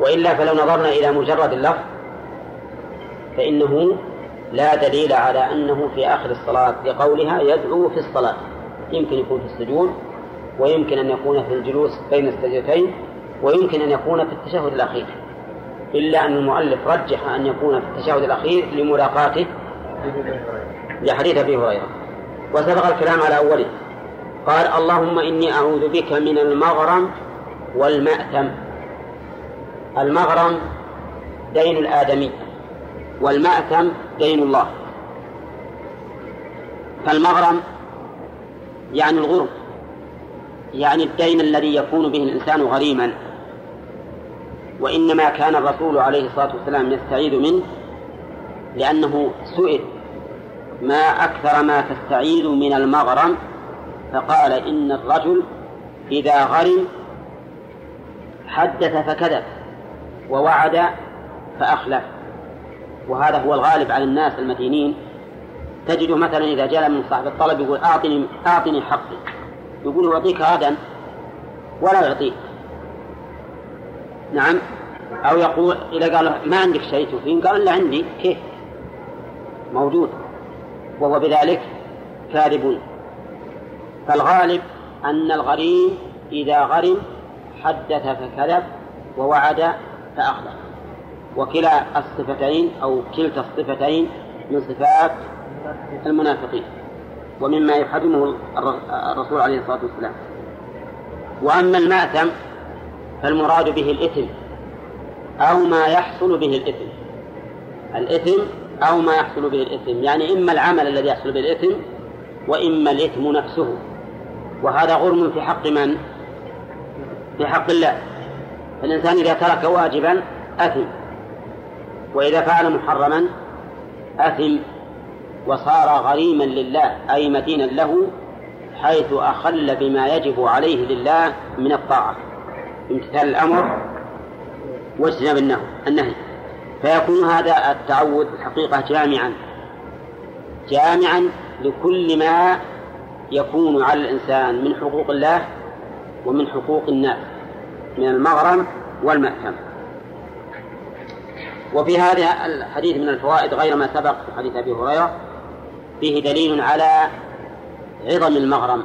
وإلا فلو نظرنا إلى مجرد اللفظ فإنه لا دليل على أنه في آخر الصلاة لقولها يدعو في الصلاة. يمكن يكون في السجود ويمكن أن يكون في الجلوس بين السجدتين ويمكن أن يكون في التشهد الأخير. إلا أن المؤلف رجح أن يكون في التشهد الأخير لملاقاته لحديث أبي هريرة. وسبق الكلام على أوله. قال اللهم إني أعوذ بك من المغرم والمأتم المغرم دين الآدمي والمأتم دين الله. فالمغرم يعني الغرم يعني الدين الذي يكون به الإنسان غريما. وإنما كان الرسول عليه الصلاة والسلام يستعيذ منه لأنه سئل ما أكثر ما تستعيذ من المغرم؟ فقال إن الرجل إذا غرم حدث فكذب ووعد فأخلف. وهذا هو الغالب على الناس المدينين تجده مثلا إذا جاء من صاحب الطلب يقول أعطني أعطني حقي. يقول أعطيك غدا ولا يعطيك. نعم. أو يقول إذا قال ما عندك شيء تفين قال لا عندي. كيف؟ موجود. وهو بذلك كاذب. فالغالب أن الغريم إذا غرم حدث فكذب ووعد فأخلف وكلا الصفتين أو كلتا الصفتين من صفات المنافقين. ومما يحرمه الرسول عليه الصلاة والسلام. وأما المأثم فالمراد به الإثم أو ما يحصل به الإثم. الإثم أو ما يحصل به الإثم. يعني إما العمل الذي يحصل به الإثم وإما الإثم نفسه. وهذا غرم في حق من؟ في حق الله. الإنسان إذا ترك واجبا أثم. وإذا فعل محرما أثم. وصار غريما لله أي مدينا له حيث أخل بما يجب عليه لله من الطاعة. امتثال الأمر واجتناب النهي فيكون هذا التعود الحقيقة جامعا. جامعا لكل ما يكون على الإنسان من حقوق الله ومن حقوق الناس من المغرم والمأثم. وفي هذا الحديث من الفوائد غير ما سبق في حديث أبي هريرة فيه دليل على عظم المغرم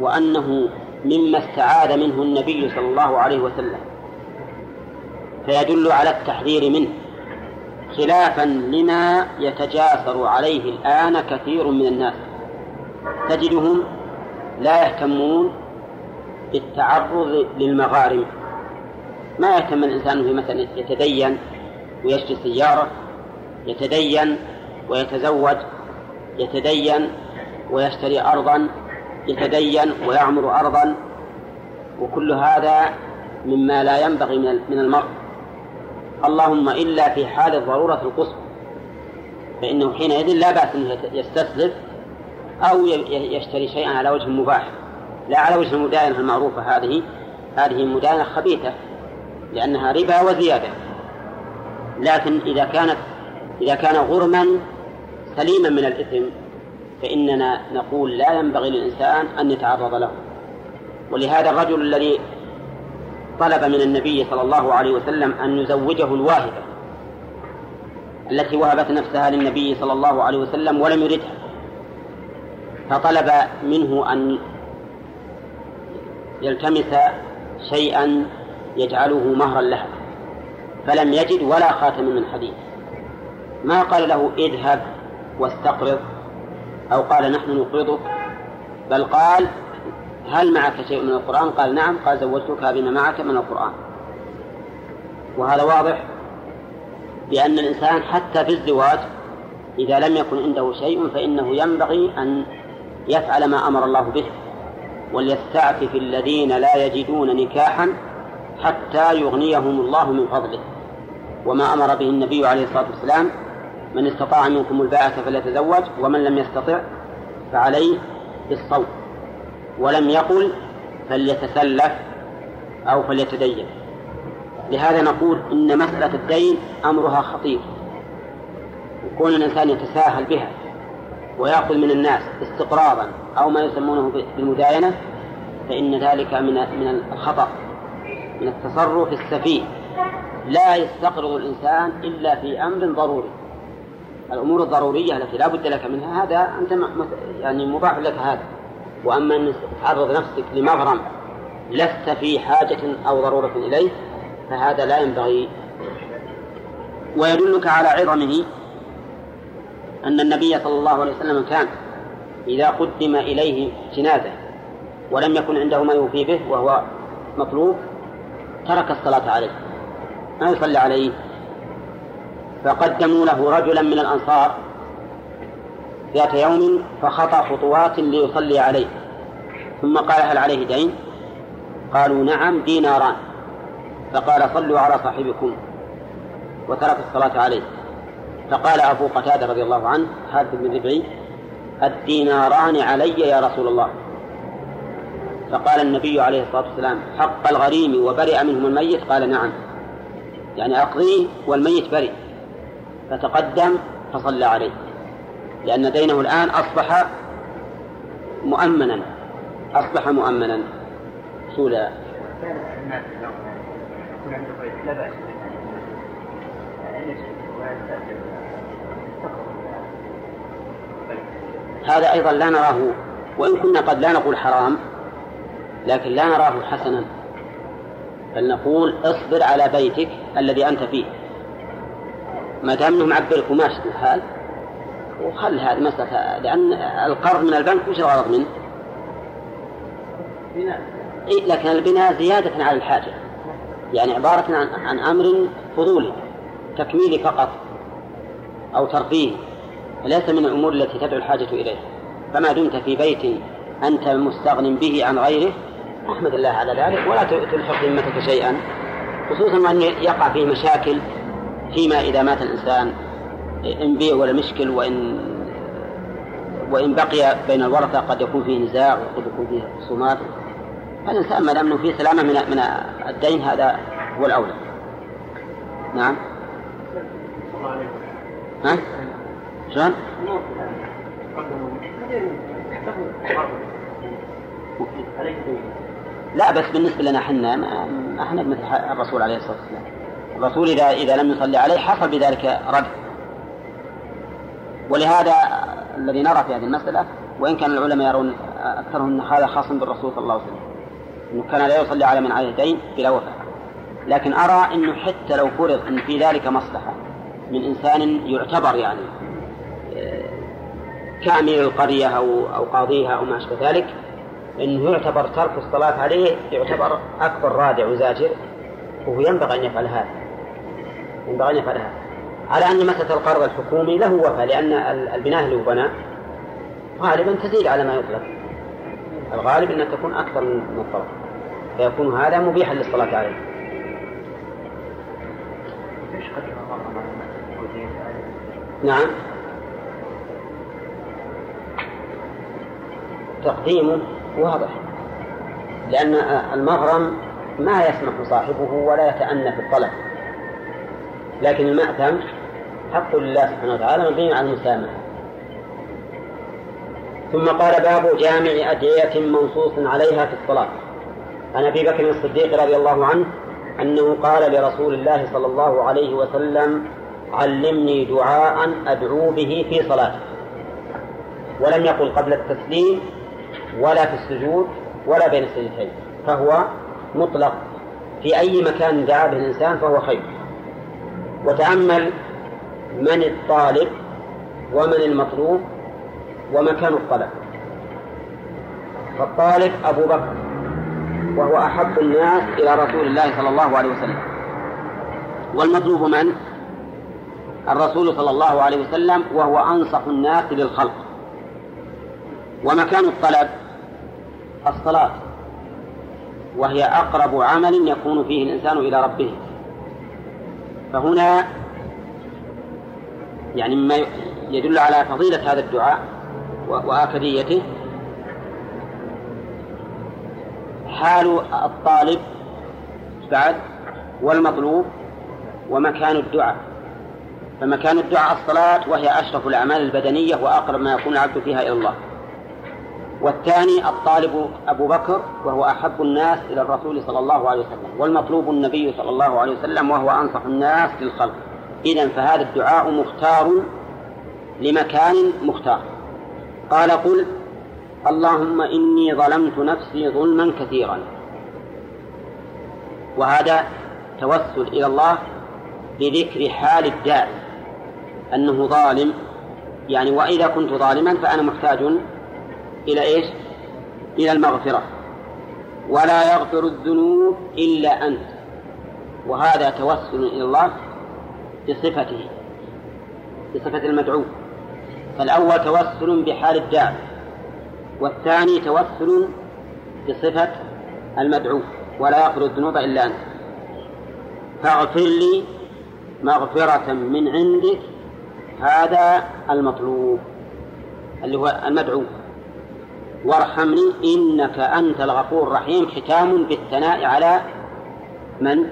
وأنه مما استعاذ منه النبي صلى الله عليه وسلم. فيدل على التحذير منه خلافا لما يتجاسر عليه الآن كثير من الناس. تجدهم لا يهتمون بالتعرض للمغارم. ما يهتم الإنسان في مثلا يتدين ويشتري سيارة يتدين ويتزوج يتدين ويشتري أرضا يتدين ويعمر أرضا وكل هذا مما لا ينبغي من المرء. اللهم إلا في حال الضرورة القصوى فإنه حينئذ لا بأس أنه يستسلف أو يشتري شيئا على وجه مباح. لا على وجه المداينة المعروفة هذه هذه مداينة خبيثة لأنها ربا وزيادة. لكن إذا كانت إذا كان غرما سليما من الإثم فإننا نقول لا ينبغي للإنسان أن يتعرض له. ولهذا الرجل الذي طلب من النبي صلى الله عليه وسلم أن يزوجه الواهبة التي وهبت نفسها للنبي صلى الله عليه وسلم ولم يردها فطلب منه أن يلتمس شيئا يجعله مهرا لها فلم يجد ولا خاتم من حديد ما قال له اذهب واستقرض؟ أو قال نحن نقرضك بل قال هل معك شيء من القرآن؟ قال نعم قال زوجتك بما معك من القرآن. وهذا واضح بأن الإنسان حتى في الزواج إذا لم يكن عنده شيء فإنه ينبغي أن يفعل ما أمر الله به وليستعفف الذين لا يجدون نكاحا حتى يغنيهم الله من فضله. وما أمر به النبي عليه الصلاة والسلام من استطاع منكم الباءة فليتزوج ومن لم يستطع فعليه بالصوم. ولم يقل فليتسلف أو فليتدين. لهذا نقول إن مسألة الدين أمرها خطير. وكون الإنسان يتساهل بها ويأخذ من الناس استقراضا أو ما يسمونه بالمداينة فإن ذلك من من الخطأ من التصرف السفيه. لا يستقرض الإنسان إلا في أمر ضروري. الأمور الضرورية التي لا بد لك منها هذا أنت يعني مباح لك هذا. وأما أن تعرض نفسك لمغرم لست في حاجة أو ضرورة إليه فهذا لا ينبغي. ويدلك على عظمه أن النبي صلى الله عليه وسلم كان إذا قدم إليه جنازة ولم يكن عنده ما يوفي به وهو مطلوب ترك الصلاة عليه. ما يصلي عليه. فقدموا له رجلا من الأنصار ذات يوم فخطى خطوات ليصلي عليه. ثم قال هل عليه دين؟ قالوا نعم ديناران. فقال صلوا على صاحبكم. وترك الصلاة عليه. فقال أبو قتادة رضي الله عنه حارث بن ربعي الديناران علي يا رسول الله. فقال النبي عليه الصلاة والسلام حق الغريم وبرئ منهم الميت؟ قال نعم. يعني أقضيه والميت برئ. فتقدم فصلى عليه. لأن دينه الآن أصبح مؤمنا. أصبح مؤمنا. سولا. هذا أيضا لا نراه وإن كنا قد لا نقول حرام لكن لا نراه حسنا. بل نقول اصبر على بيتك الذي أنت فيه. ما دام انه معبرك وماشي الحال وخل هذه مسألة لأن القرض من البنك وش الغرض منه؟ بناء إيه لكن البناء زيادة على الحاجة يعني عبارة عن, عن أمر فضولي تكميلي فقط أو ترفيه ليس من الأمور التي تدعو الحاجة إليها فما دمت في بيت أنت مستغن به عن غيره أحمد الله على ذلك ولا تلحق ذمتك شيئا خصوصا أن يقع فيه مشاكل فيما إذا مات الإنسان إن بيع ولا مشكل وإن وإن بقي بين الورثة قد يكون فيه نزاع وقد يكون فيه خصومات الإنسان ما دام أنه فيه سلامة من من الدين هذا هو الأولى نعم ها؟ شلون؟ لا بس بالنسبة لنا إحنا ما إحنا مثل الرسول عليه الصلاة والسلام الرسول إذا إذا لم يصلي عليه حصل بذلك رد. ولهذا الذي نرى في هذه المسألة وإن كان العلماء يرون أكثرهم أن هذا خاص بالرسول صلى الله عليه وسلم أنه كان لا يصلي على من عليه دين بلا وفاة. لكن أرى أنه حتى لو فرض أن في ذلك مصلحة من إنسان يعتبر يعني آه، كامل القرية أو أو قاضيها أو ما أشبه ذلك أنه يعتبر ترك الصلاة عليه يعتبر أكبر رادع وزاجر وهو ينبغي أن يفعل هذا. ينبغي أن يفعل هذا على أن مسألة القرض الحكومي له وفاء لأن البناء اللي بنى غالبا تزيد على ما يطلب الغالب أنها تكون أكثر من الطلب فيكون هذا مبيحا للصلاة عليه. نعم. تقديمه واضح. لأن المغرم ما يسمح صاحبه ولا يتأنى في الطلب لكن المأثم حق لله سبحانه وتعالى مبني على المسامحة. ثم قال باب جامع أدعية منصوص عليها في الصلاة. عن أبي بكر الصديق رضي الله عنه أنه قال لرسول الله صلى الله عليه وسلم علمني دعاء أدعو به في صلاتي ولم يقل قبل التسليم ولا في السجود ولا بين السجدتين فهو مطلق. في أي مكان دعا به الإنسان فهو خير. وتأمل من الطالب ومن المطلوب ومكان الطلب. فالطالب أبو بكر وهو أحب الناس إلى رسول الله صلى الله عليه وسلم. والمطلوب من؟ الرسول صلى الله عليه وسلم وهو أنصح الناس للخلق. ومكان الطلب الصلاة وهي أقرب عمل يكون فيه الإنسان إلى ربه. فهنا يعني مما يدل على فضيلة هذا الدعاء وآكديته. حال الطالب بعد والمطلوب ومكان الدعاء. فمكان الدعاء الصلاة وهي أشرف الأعمال البدنية وأقرب ما يكون العبد فيها إلى الله. والثاني الطالب أبو بكر وهو أحب الناس إلى الرسول صلى الله عليه وسلم والمطلوب النبي صلى الله عليه وسلم وهو أنصح الناس للخلق. إذا فهذا الدعاء مختار لمكان مختار. قال قل اللهم إني ظلمت نفسي ظلما كثيرا. وهذا توسل إلى الله بذكر حال الداعي أنه ظالم. يعني وإذا كنت ظالما فأنا محتاج إلى إيش؟ إلى المغفرة. ولا يغفر الذنوب إلا أنت. وهذا توسل إلى الله بصفته بصفة المدعو. فالأول توسل بحال الداعي والثاني توسل بصفة المدعو. ولا يغفر الذنوب إلا أنت. فاغفر لي مغفرة من عندك هذا المطلوب اللي هو المدعو. وارحمني إنك أنت الغفور الرحيم ختام بالثناء على من؟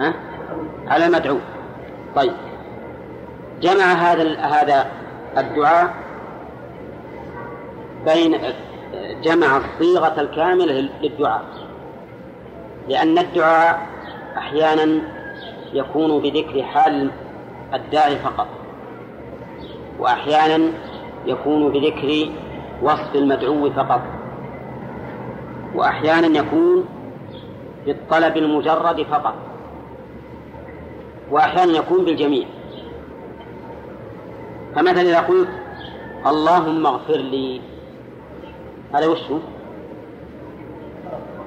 ها؟ على المدعو طيب جمع هذا هذا الدعاء بين جمع الصيغة الكاملة للدعاء لأن الدعاء أحيانا يكون بذكر حال الداعي فقط وأحيانا يكون بذكر وصف المدعو فقط. وأحيانا يكون بالطلب المجرد فقط. وأحيانا يكون بالجميع. فمثلا إذا قلت اللهم اغفر لي هذا وش هو؟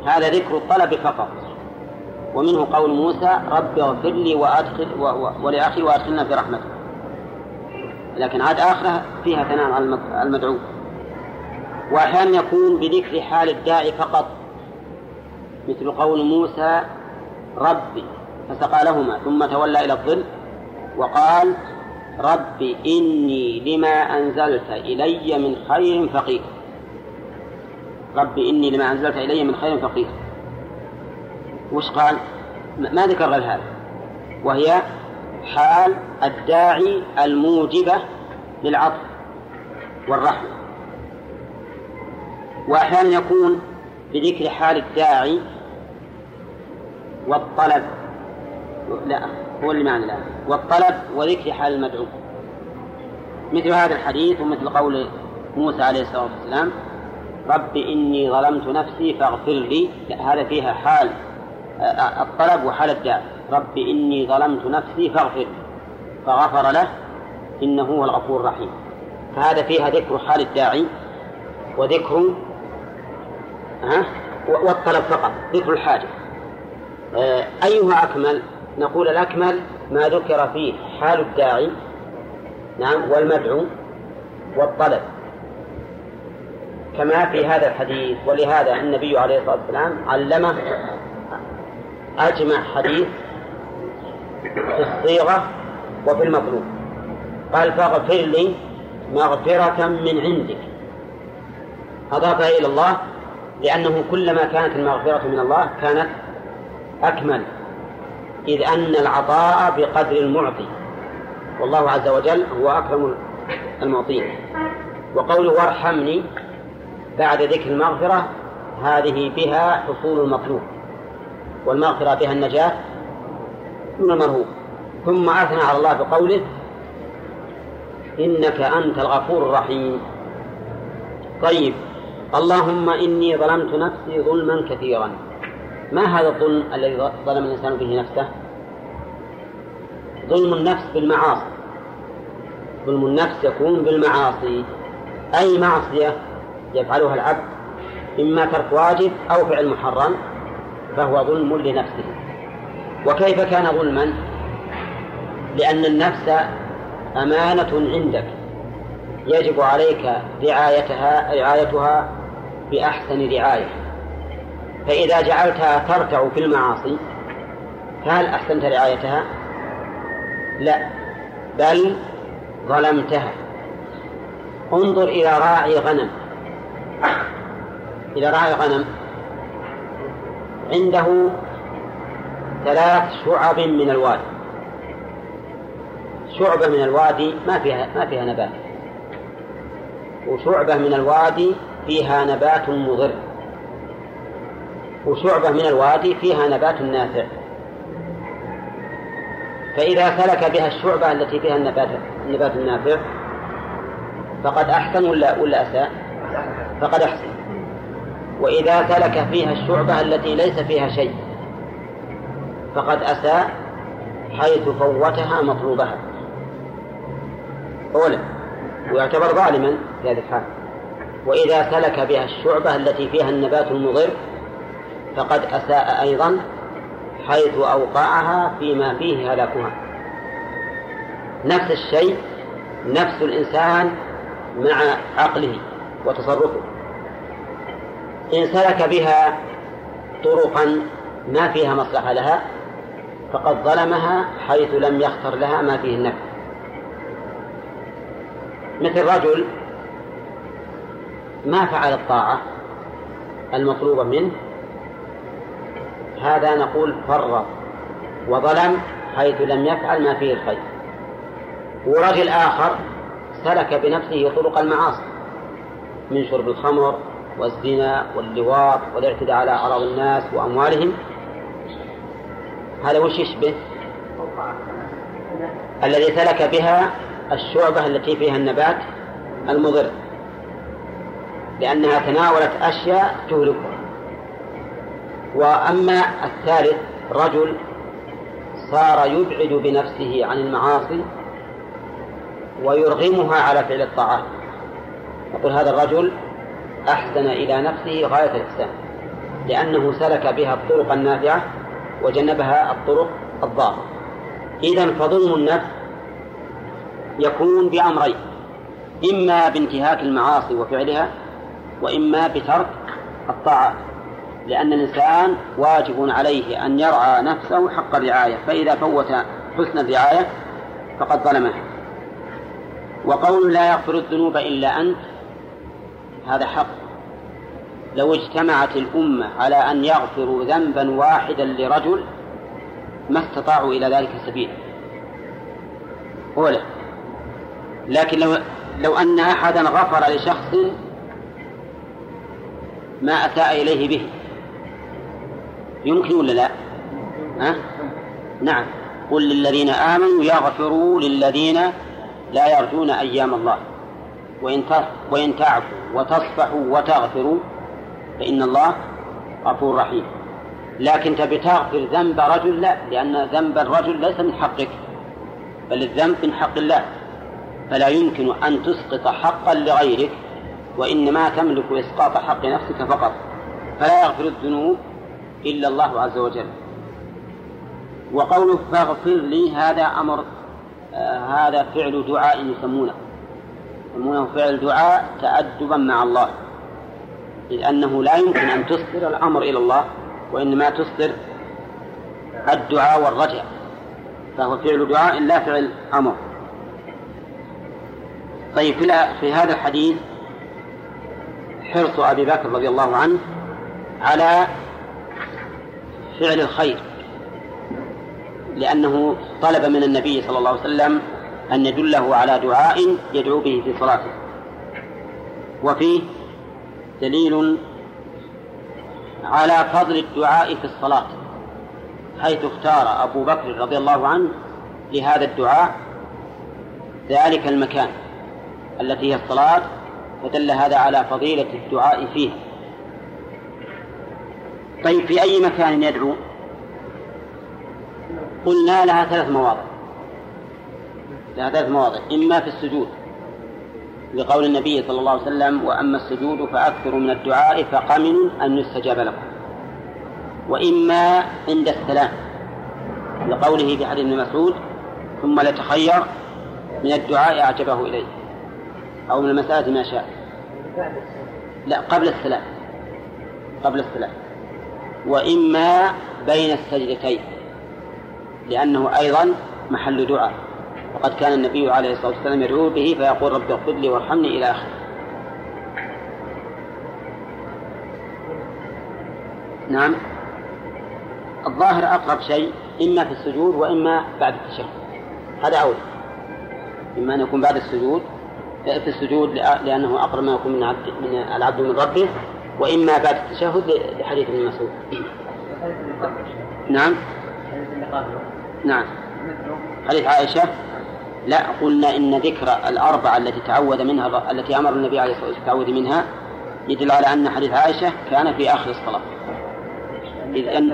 هذا ذكر الطلب فقط. ومنه قول موسى رب اغفر لي وأدخل ولأخي وأدخلنا في رحمتك. لكن عاد آخرة فيها ثناء على المدعو. وأحيانا يكون بذكر حال الداعي فقط مثل قول موسى ربي فسقى لهما ثم تولى إلى الظل وقال رب إني لما أنزلت إلي من خير فقير. رب إني لما أنزلت إلي من خير فقير. وش قال؟ ما ذكر غير هذا وهي حال الداعي الموجبة للعطف والرحمة. وأحيانا يكون بذكر حال الداعي والطلب. لا هو اللي معنى الآن والطلب وذكر حال المدعو. مثل هذا الحديث ومثل قول موسى عليه الصلاة والسلام رب إني ظلمت نفسي فاغفر لي. هذا فيها حال آه، الطلب وحال الداعي. رب إني ظلمت نفسي فاغفر لي. فغفر له إنه هو الغفور الرحيم. فهذا فيها ذكر حال الداعي وذكر ها؟ والطلب فقط. ذكر الحاجة. آه، أيها أكمل نقول الأكمل ما ذكر فيه حال الداعي نعم والمدعو والطلب. كما في هذا الحديث ولهذا النبي عليه الصلاة والسلام علمه أجمع حديث في الصيغة وفي المطلوب. قال فاغفر لي مغفرة من عندك. أضافها إلى الله لأنه كلما كانت المغفرة من الله كانت أكمل إذ أن العطاء بقدر المعطي. والله عز وجل هو أكرم المعطين. وقوله وارحمني بعد ذكر المغفرة هذه بها حصول المطلوب. والمغفرة بها النجاة من المرهوب. ثم أثنى على الله بقوله إنك أنت الغفور الرحيم. طيب. اللهم إني ظلمت نفسي ظلما كثيرا. ما هذا الظلم الذي ظلم الإنسان به نفسه؟ ظلم النفس بالمعاصي. ظلم النفس يكون بالمعاصي. أي معصية يفعلها العبد إما ترك واجب أو فعل محرم فهو ظلم لنفسه. وكيف كان ظلما؟ لأن النفس أمانة عندك. يجب عليك رعايتها رعايتها بأحسن رعاية. فإذا جعلتها ترتع في المعاصي فهل أحسنت رعايتها؟ لا بل ظلمتها. انظر إلى راعي غنم. إلى راعي غنم. عنده ثلاث شعب من الوادي. شعبة من الوادي ما فيها ما فيها نبات. وشعبة من الوادي فيها نبات مضر. وشعبة من الوادي فيها نبات نافع. فإذا سلك بها الشعبة التي فيها النبات النبات النافع فقد أحسن ولا ولا أساء؟ فقد أحسن. وإذا سلك فيها الشعبة التي ليس فيها شيء فقد أساء حيث فوتها مطلوبها. أولا ويعتبر ظالما في هذه الحال وإذا سلك بها الشعبة التي فيها النبات المضر فقد أساء أيضا حيث أوقعها فيما فيه هلاكها. نفس الشيء نفس الإنسان مع عقله وتصرفه. إن سلك بها طرقا ما فيها مصلحة لها فقد ظلمها حيث لم يختر لها ما فيه النفع. مثل رجل ما فعل الطاعة المطلوبة منه هذا نقول فرط وظلم حيث لم يفعل ما فيه الخير. ورجل آخر سلك بنفسه طرق المعاصي من شرب الخمر والزنا واللواط والاعتداء على أعراض الناس وأموالهم. هذا وش يشبه؟ الذي سلك بها الشعبة التي فيها النبات المضر. لأنها تناولت أشياء تهلكها. وأما الثالث رجل صار يبعد بنفسه عن المعاصي ويرغمها على فعل الطاعات. نقول هذا الرجل أحسن إلى نفسه غاية الإحسان لأنه سلك بها الطرق النافعة وجنبها الطرق الضارة. إذا فظلم النفس يكون بأمرين إما بانتهاك المعاصي وفعلها وإما بترك الطاعات لأن الإنسان واجب عليه أن يرعى نفسه حق الرعاية فإذا فوت حسن الرعاية فقد ظلمها وقول لا يغفر الذنوب إلا أنت هذا حق. لو اجتمعت الأمة على أن يغفروا ذنبا واحدا لرجل ما استطاعوا إلى ذلك سبيلا. أولا لكن لو لو أن أحدا غفر لشخص ما أساء إليه به. يمكن ولا لا؟ ها؟ نعم. قل للذين آمنوا يغفروا للذين لا يرجون أيام الله. وإن وإن تعفوا وتصفحوا وتغفروا فإن الله غفور رحيم. لكن تبي تغفر ذنب رجل؟ لا لأن ذنب الرجل ليس من حقك. بل الذنب من حق الله. فلا يمكن أن تسقط حقا لغيرك. وإنما تملك إسقاط حق نفسك فقط فلا يغفر الذنوب إلا الله عز وجل. وقوله فاغفر لي هذا أمر آه هذا فعل دعاء يسمونه. يسمونه فعل دعاء تأدبا مع الله إذ أنه لا يمكن أن تصدر الأمر إلى الله وإنما تصدر الدعاء والرجع فهو فعل دعاء لا فعل أمر. طيب في هذا الحديث حرص أبي بكر رضي الله عنه على فعل الخير لأنه طلب من النبي صلى الله عليه وسلم أن يدله على دعاء يدعو به في صلاته. وفيه دليل على فضل الدعاء في الصلاة حيث اختار أبو بكر رضي الله عنه لهذا الدعاء ذلك المكان التي هي الصلاة فدل هذا على فضيلة الدعاء فيه. طيب في أي مكان يدعو؟ قلنا لها ثلاث مواضع. لها ثلاث مواضع إما في السجود لقول النبي صلى الله عليه وسلم وأما السجود فأكثر من الدعاء فقمن أن يستجاب لكم. وإما عند السلام لقوله في حديث ابن مسعود ثم لتخير من الدعاء أعجبه إليه أو من المسألة ما شاء. لا قبل السلام. قبل السلام. وإما بين السجدتين لأنه أيضا محل دعاء. وقد كان النبي عليه الصلاة والسلام يدعو به فيقول رب اغفر لي وارحمني إلى آخره. نعم. الظاهر أقرب شيء إما في السجود وإما بعد التشهد. هذا أولى إما أن يكون بعد السجود في السجود لأنه أقرب ما يكون من عبد من العبد من ربه وإما بعد التشهد لحديث ابن مسعود. نعم. نعم. حديث عائشة لا قلنا إن ذكر الأربعة التي تعوذ منها التي أمر النبي عليه الصلاة والسلام التعوذ منها يدل على أن حديث عائشة كان في آخر الصلاة.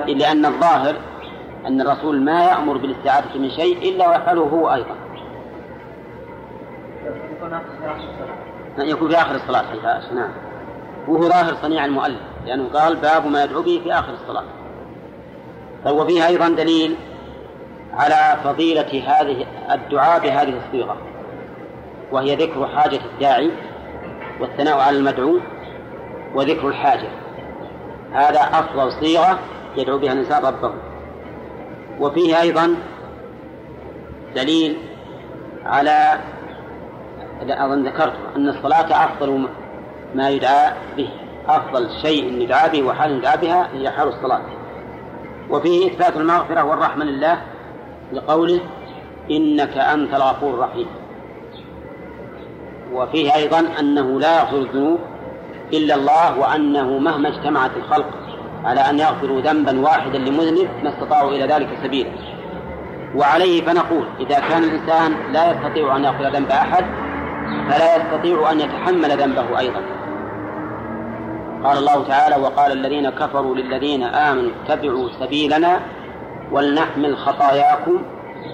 لأن الظاهر أن الرسول ما يأمر بالاستعاذة من شيء إلا ويفعله هو أيضا. يكون في آخر الصلاة عائشة نعم. وهو ظاهر صنيع المؤلف لأنه قال باب ما يدعو به في آخر الصلاة. طيب وفيه أيضا دليل على فضيلة هذه الدعاء بهذه الصيغة وهي ذكر حاجة الداعي والثناء على المدعو وذكر الحاجة. هذا أفضل صيغة يدعو بها الإنسان ربه. وفيه أيضا دليل على أظن ذكرته أن الصلاة أفضل ما يدعى به أفضل شيء يدعى به وحال يدعى بها هي حال الصلاة. وفيه إثبات المغفرة والرحمة لله لقوله إنك أنت الغفور الرحيم. وفيه أيضا أنه لا يغفر الذنوب إلا الله وأنه مهما اجتمعت الخلق على أن يغفروا ذنبا واحدا لمذنب ما استطاعوا إلى ذلك سبيلا. وعليه فنقول إذا كان الإنسان لا يستطيع أن يغفر ذنب أحد فلا يستطيع أن يتحمل ذنبه أيضا. قال الله تعالى وقال الذين كفروا للذين آمنوا اتبعوا سبيلنا ولنحمل خطاياكم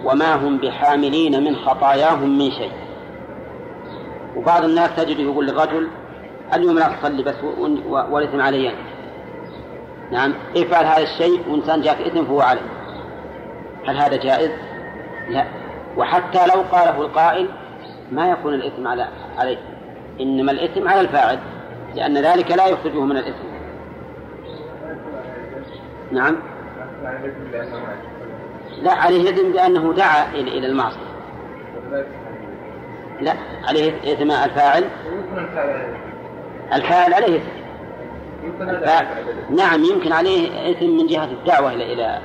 وما هم بحاملين من خطاياهم من شيء. وبعض الناس تجد يقول للرجل اليوم لا تصلي بس والإثم علي. نعم افعل هذا الشيء وإنسان جاك إثم فهو عليه. هل هذا جائز؟ لا. وحتى لو قاله القائل ما يكون الإثم على عليه. إنما الإثم على الفاعل لأن ذلك لا يخرجه من الإثم. نعم. لا عليه إثم بأنه دعا إلى المعصية. لا عليه إثم الفاعل. الفاعل عليه إثم. نعم يمكن عليه إثم من جهة الدعوة إلى إلى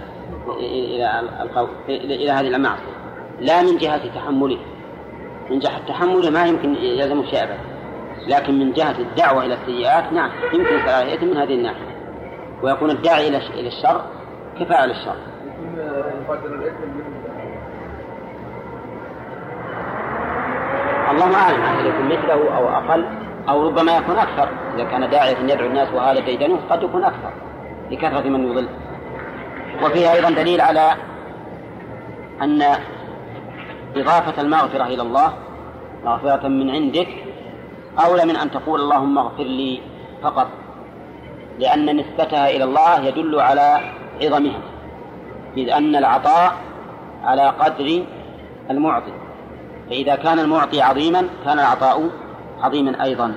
إلى القول إلى هذه المعصية لا من جهة تحمله. من جهة تحمله ما يمكن يلزم شيء أبدا. لكن من جهة الدعوة إلى السيئات نعم يمكن يصير عليه إثم من هذه الناحية. ويكون الداعي إلى الشر كفاعل الشر الله أعلم هل يكون مثله أو أقل أو ربما يكون أكثر. إذا كان داعية يدعو الناس وهذا ديدنه قد يكون أكثر لكثرة من يضل. وفيه أيضا دليل على أن إضافة المغفرة إلى الله مغفرة من عندك أولى من أن تقول اللهم اغفر لي فقط لأن نسبتها إلى الله يدل على عظمها إذ أن العطاء على قدر المعطي فإذا كان المعطي عظيما كان العطاء عظيما أيضا.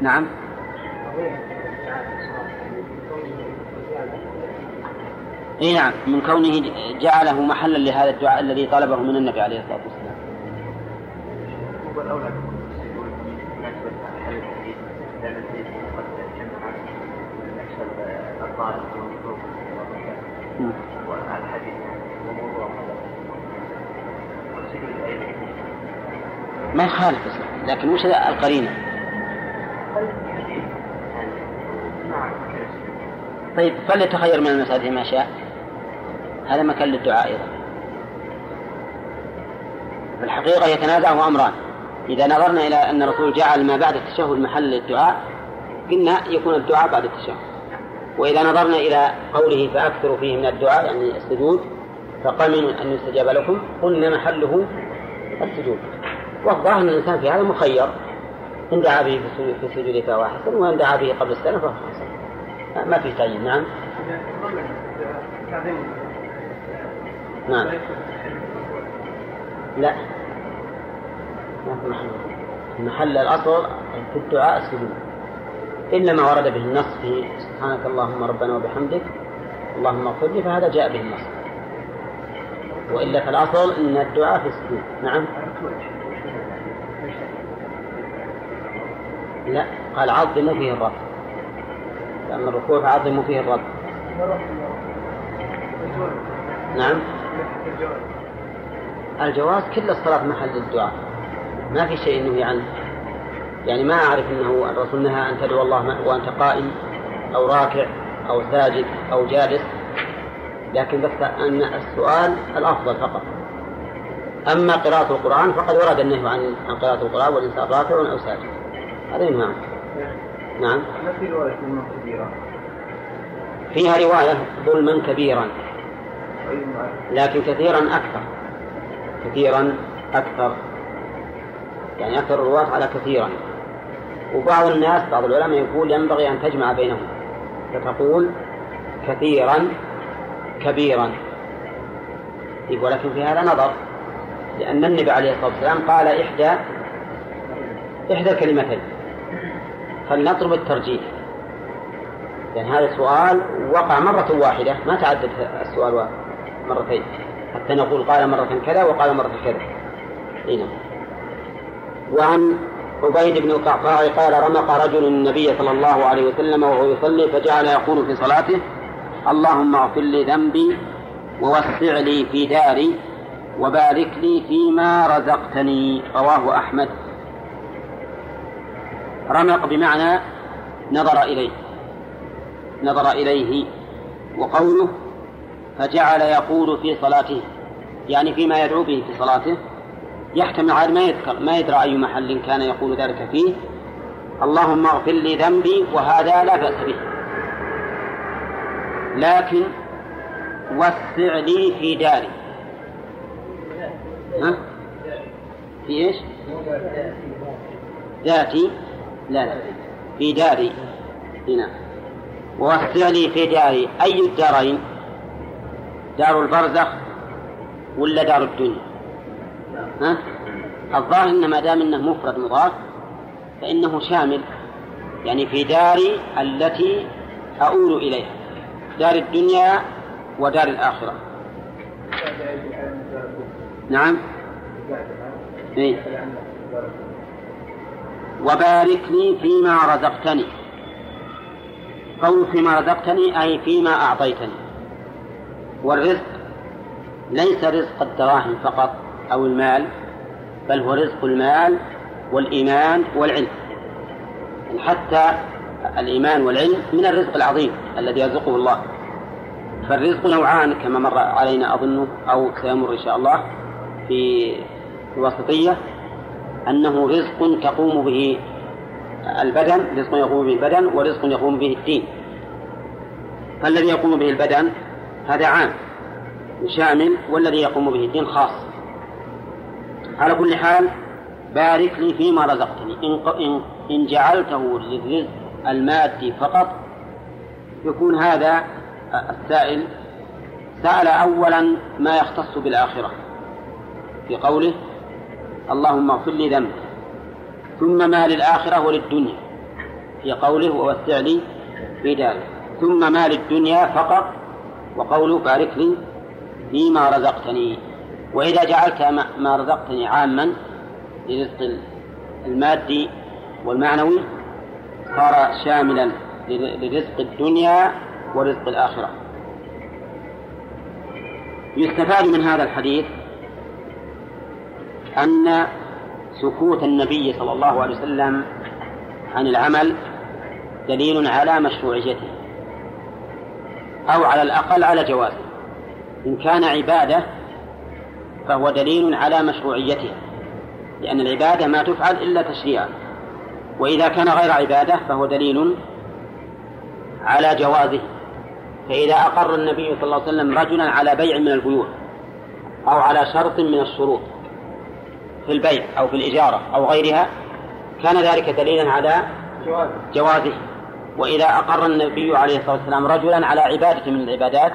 نعم. اي نعم من كونه جعله محلا لهذا الدعاء الذي طلبه من النبي عليه الصلاة والسلام. ما يخالف لكن وش القرينة؟ طيب فليتخير من المساجد ما شاء هذا مكان للدعاء أيضا. في الحقيقة يتنازعه أمران. إذا نظرنا إلى أن الرسول جعل ما بعد التشهد محل للدعاء قلنا يكون الدعاء بعد التشهد. وإذا نظرنا إلى قوله فأكثروا فيه من الدعاء يعني السجود فقمن أن يستجاب لكم؟ قلنا محله السجود. والظاهر أن الإنسان في هذا مخير. إن دعا به في السجود فهو حسن وإن دعا به قبل السنة فهو حسن ما في تعيين نعم. نعم. لا. محل الأصل في الدعاء السجود. إلا ما ورد به النص في سبحانك اللهم ربنا وبحمدك اللهم اغفر لي فهذا جاء به النص. وإلا فالأصل أن الدعاء في السجود. نعم. لا. قال عظموا فيه الرب. لأن الركوع فعظموا فيه الرب. نعم. الجواز. كل الصلاة محل الدعاء. ما في شيء إنه يعني يعني ما أعرف إنه الرسول نهى أن تدعو الله وأنت قائم أو راكع أو ساجد أو جالس. لكن بس أن السؤال الأفضل فقط. أما قراءة القرآن فقد ورد النهي عن عن قراءة القرآن والإنسان راكع أو ساجد. هذا عنه نعم. ما في رواية كبيرة فيها رواية ظلما كبيرا. لكن كثيرا أكثر. كثيرا أكثر. يعني أكثر الرواة على كثيرا. وبعض الناس بعض العلماء يقول ينبغي أن تجمع بينهم. فتقول كثيرا كبيرا. يقول لكن في هذا نظر. لأن النبي عليه الصلاة والسلام قال إحدى إحدى الكلمتين. فلنطلب الترجيح. يعني هذا السؤال وقع مرة واحدة. ما تعدد السؤال؟ مرتين. حتى نقول قال مرة كذا وقال مرة كذا. هنا نعم. وعن عبيد بن القعقاع قال رمق رجل النبي صلى الله عليه وسلم وهو يصلي فجعل يقول في صلاته اللهم اغفر لي ذنبي ووسع لي في داري وبارك لي فيما رزقتني. رواه أحمد. رمق بمعنى نظر إليه. نظر إليه. وقوله فجعل يقول في صلاته. يعني فيما يدعو به في صلاته. يحتمل عاد ما يذكر ما يدرى أي محل كان يقول ذلك فيه. اللهم اغفر لي ذنبي وهذا لا بأس به. لكن وسع لي في داري. ها؟ في إيش؟ ذاتي؟ لا لا. في داري. هنا. ووسع لي في داري. أي الدارين؟ دار البرزخ ولا دار الدنيا؟ ها؟ الظاهر إن ما دام إنه مفرد مضاف فإنه شامل يعني في داري التي أؤول إليها دار الدنيا ودار الآخرة نعم إيه؟ وبارك لي فيما رزقتني قول فيما رزقتني أي فيما أعطيتني والرزق ليس رزق الدراهم فقط أو المال بل هو رزق المال والإيمان والعلم. حتى الإيمان والعلم من الرزق العظيم الذي يرزقه الله. فالرزق نوعان كما مر علينا أظنه أو سيمر إن شاء الله في الوسطية أنه رزق تقوم به البدن رزق يقوم به البدن ورزق يقوم به الدين. فالذي يقوم به البدن هذا عام شامل والذي يقوم به الدين خاص. على كل حال بارك لي فيما رزقتني. إن, إن جعلته للرزق المادي فقط يكون هذا السائل سأل أولا ما يختص بالآخرة. في قوله اللهم اغفر لي ذنبي ثم ما للآخرة وللدنيا. في قوله ووسع لي في داري ثم ما للدنيا فقط وقوله بارك لي فيما رزقتني. وإذا جعلت ما رزقتني عاما لرزق المادي والمعنوي صار شاملا لرزق الدنيا ورزق الآخرة. يستفاد من هذا الحديث أن سكوت النبي صلى الله عليه وسلم عن العمل دليل على مشروعيته. أو على الأقل على جوازه إن كان عبادة فهو دليل على مشروعيتها لأن العبادة ما تفعل إلا تشريعا. وإذا كان غير عبادة فهو دليل على جوازه. فإذا أقر النبي صلى الله عليه وسلم رجلا على بيع من البيوع أو على شرط من الشروط في البيع أو في الإجارة أو غيرها كان ذلك دليلا على جوازه. وإذا أقر النبي عليه الصلاة والسلام رجلا على عبادة من العبادات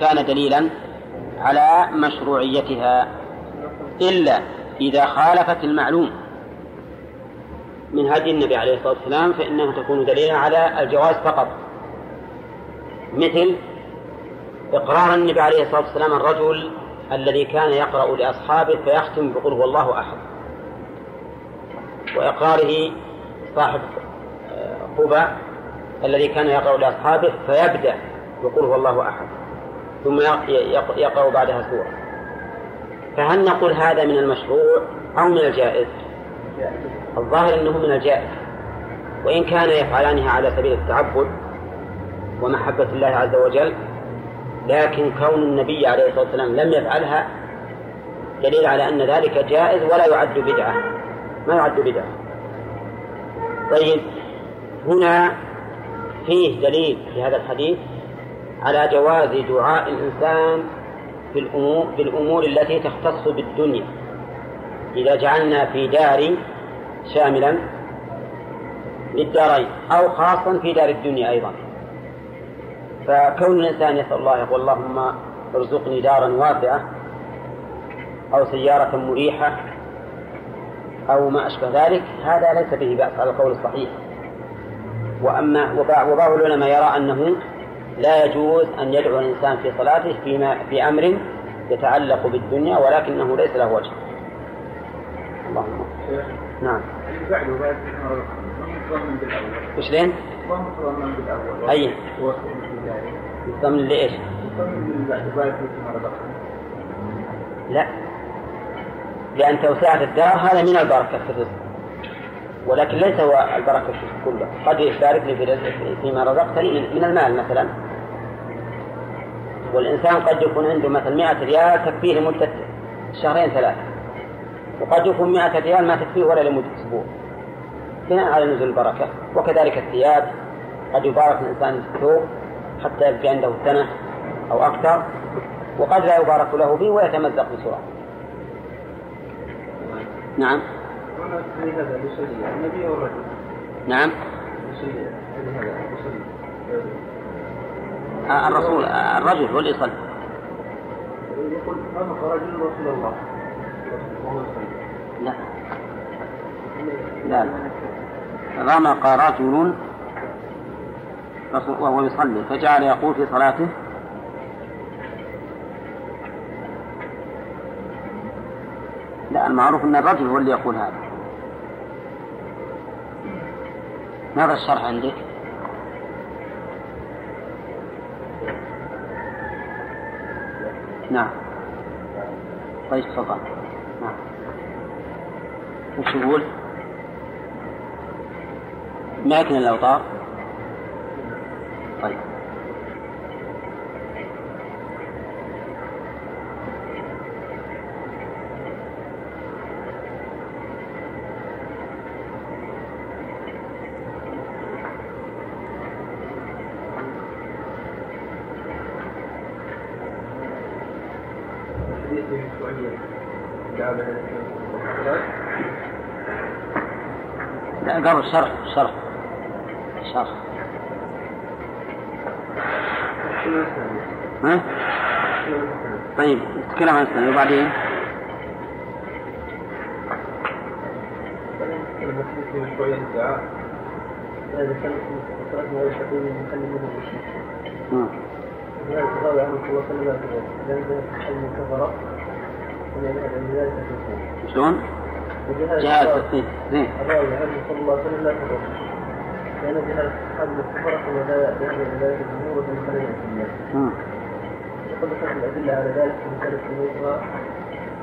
كان دليلا على مشروعيتها إلا إذا خالفت المعلوم. من هدي النبي عليه الصلاة والسلام فإنها تكون دليلا على الجواز فقط. مثل إقرار النبي عليه الصلاة والسلام الرجل الذي كان يقرأ لأصحابه فيختم بقول هو الله أحد. وإقراره صاحب قباء الذي كان يقرأ لأصحابه فيبدأ يقول هو الله أحد ثم يقرأ بعدها سورة. فهل نقول هذا من المشروع أو من الجائز؟ الظاهر أنه من الجائز. وإن كان يفعلانها على سبيل التعبد ومحبة الله عز وجل لكن كون النبي عليه الصلاة والسلام لم يفعلها دليل على أن ذلك جائز ولا يعد بدعة. ما يعد بدعة. طيب هنا فيه دليل في هذا الحديث على جواز دعاء الإنسان في الأمور بالأمور التي تختص بالدنيا. إذا جعلنا في دار شاملا للدارين أو خاصا في دار الدنيا أيضا. فكون الإنسان يسأل الله يقول اللهم ارزقني دارا واسعة أو سيارة مريحة أو ما أشبه ذلك هذا ليس به بأس على القول الصحيح. وأما وبعض العلماء يرى أنه لا يجوز أن يدعو الإنسان في صلاته فيما في أمر يتعلق بالدنيا ولكنه ليس له وجه. اللهم نعم. وش لين؟ أي؟ يضمن لإيش؟ لا لأن توسعة الدار هذا من البركة في الرزق ولكن ليس هو البركة في كله. قد يشارك لي فيما رزقتني من المال مثلا. والإنسان قد يكون عنده مثلا 100 ريال تكفيه لمدة شهرين ثلاثة. وقد يكون 100 ريال ما تكفيه ولا لمدة أسبوع. بناء على نزول البركة. وكذلك الثياب. قد يبارك الإنسان الثوب حتى يبقى عنده سنة أو أكثر. وقد لا يبارك له به ويتمزق بسرعة. نعم. نعم. آه، الرسول آه، الرجل هو اللي يصلي. يقول رجل رسول الله لا. لا. رمق رجل وهو يصلي فجعل يقول في صلاته لا المعروف أن الرجل هو اللي يقول هذا. ماذا الشرح عندك؟ نعم. طيب تفضل. نعم. وش يقول؟ ماكن الأوطار. طيب لا قبل شرح شرح شرح ها؟ طيب نتكلم عن السنة وبعدين تكون. شلون؟ جهاد الراوي عنه صلى الله عليه وسلم. لا تضر. لأن جهاد الحلم كفر ولا يعمل ذلك الجمهور من خلال الناس. مم. وقد ذكرت الأدلة على ذلك في المحفوظ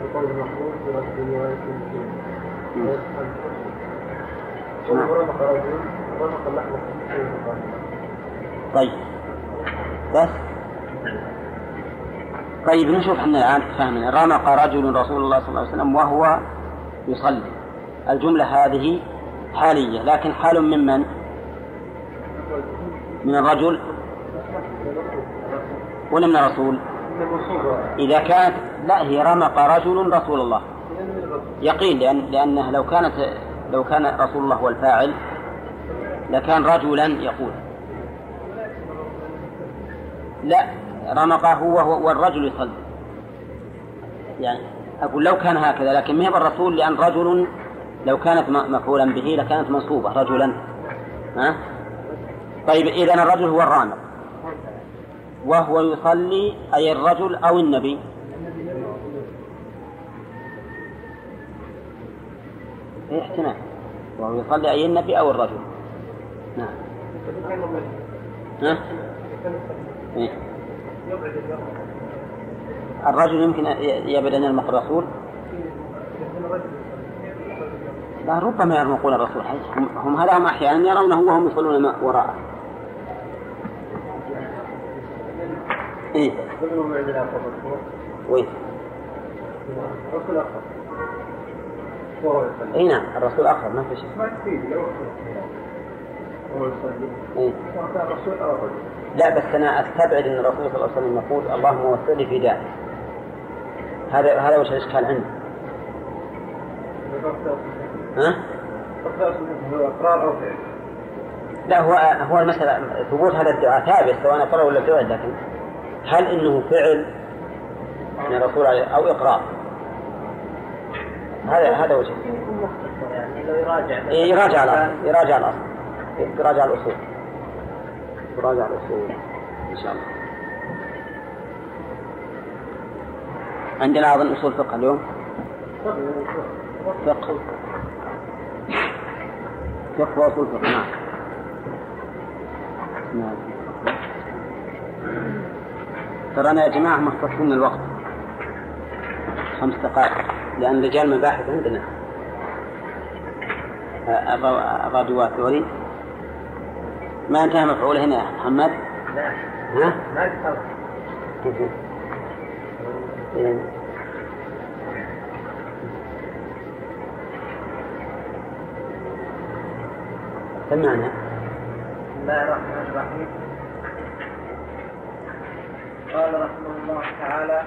رد رمق رجل اللحم طيب. بس. طيب نشوف إحنا الآن فهمنا. رمق رجل رسول الله صلى الله عليه وسلم وهو يصلي. الجملة هذه حالية لكن حال ممن؟ من؟ الرجل؟ ولا من الرسول؟ إذا كانت لا هي رمق رجل رسول الله. يقين لأن لأنه لو كانت لو كان رسول الله هو الفاعل لكان رجلا يقول. لا رمقه هو والرجل يصلي. يعني أقول لو كان هكذا لكن ما هي بالرسول لأن رجل لو كانت مفعولا به لكانت منصوبة رجلا ها؟ طيب إذا الرجل هو الرامق وهو يصلي أي الرجل أو النبي إيه احتمال وهو يصلي أي النبي أو الرجل نعم ها؟ إيه؟ الرجل يمكن يبعد أن يرمق الرسول لا ربما يرمقون الرسول هم, هم هذا هم أحيانا يرونه وهم يصلون وراءه إيه؟ وين؟ اي نعم الرسول آخر ما في شيء إيه؟ لا بس أنا أستبعد أن الرسول صلى الله عليه وسلم يقول اللهم وفقني في داره هذا هذا وش الإشكال عنده؟ ها؟ اقرار أو فعل لا هو هو المسألة ثبوت هذا الدعاء ثابت سواء اقرار ولا فعل لكن هل إنه فعل من الرسول عليه أو اقرار؟ هذا هذا وجه يعني لو يراجع الأصل يراجع الأصل يراجع الأصول يراجع الأصول إن شاء الله عندنا اظن أصول فقه اليوم. فقه. فقه وأصول فقه نعم. نعم. ترانا يا جماعة مختصين الوقت. خمس دقائق لأن رجال مباحث عندنا. الراديو الثوري ما انتهى مفعول هنا يا محمد؟ لا. ها؟ ما بسم الله الرحمن الرحيم. قال رحمه الله تعالى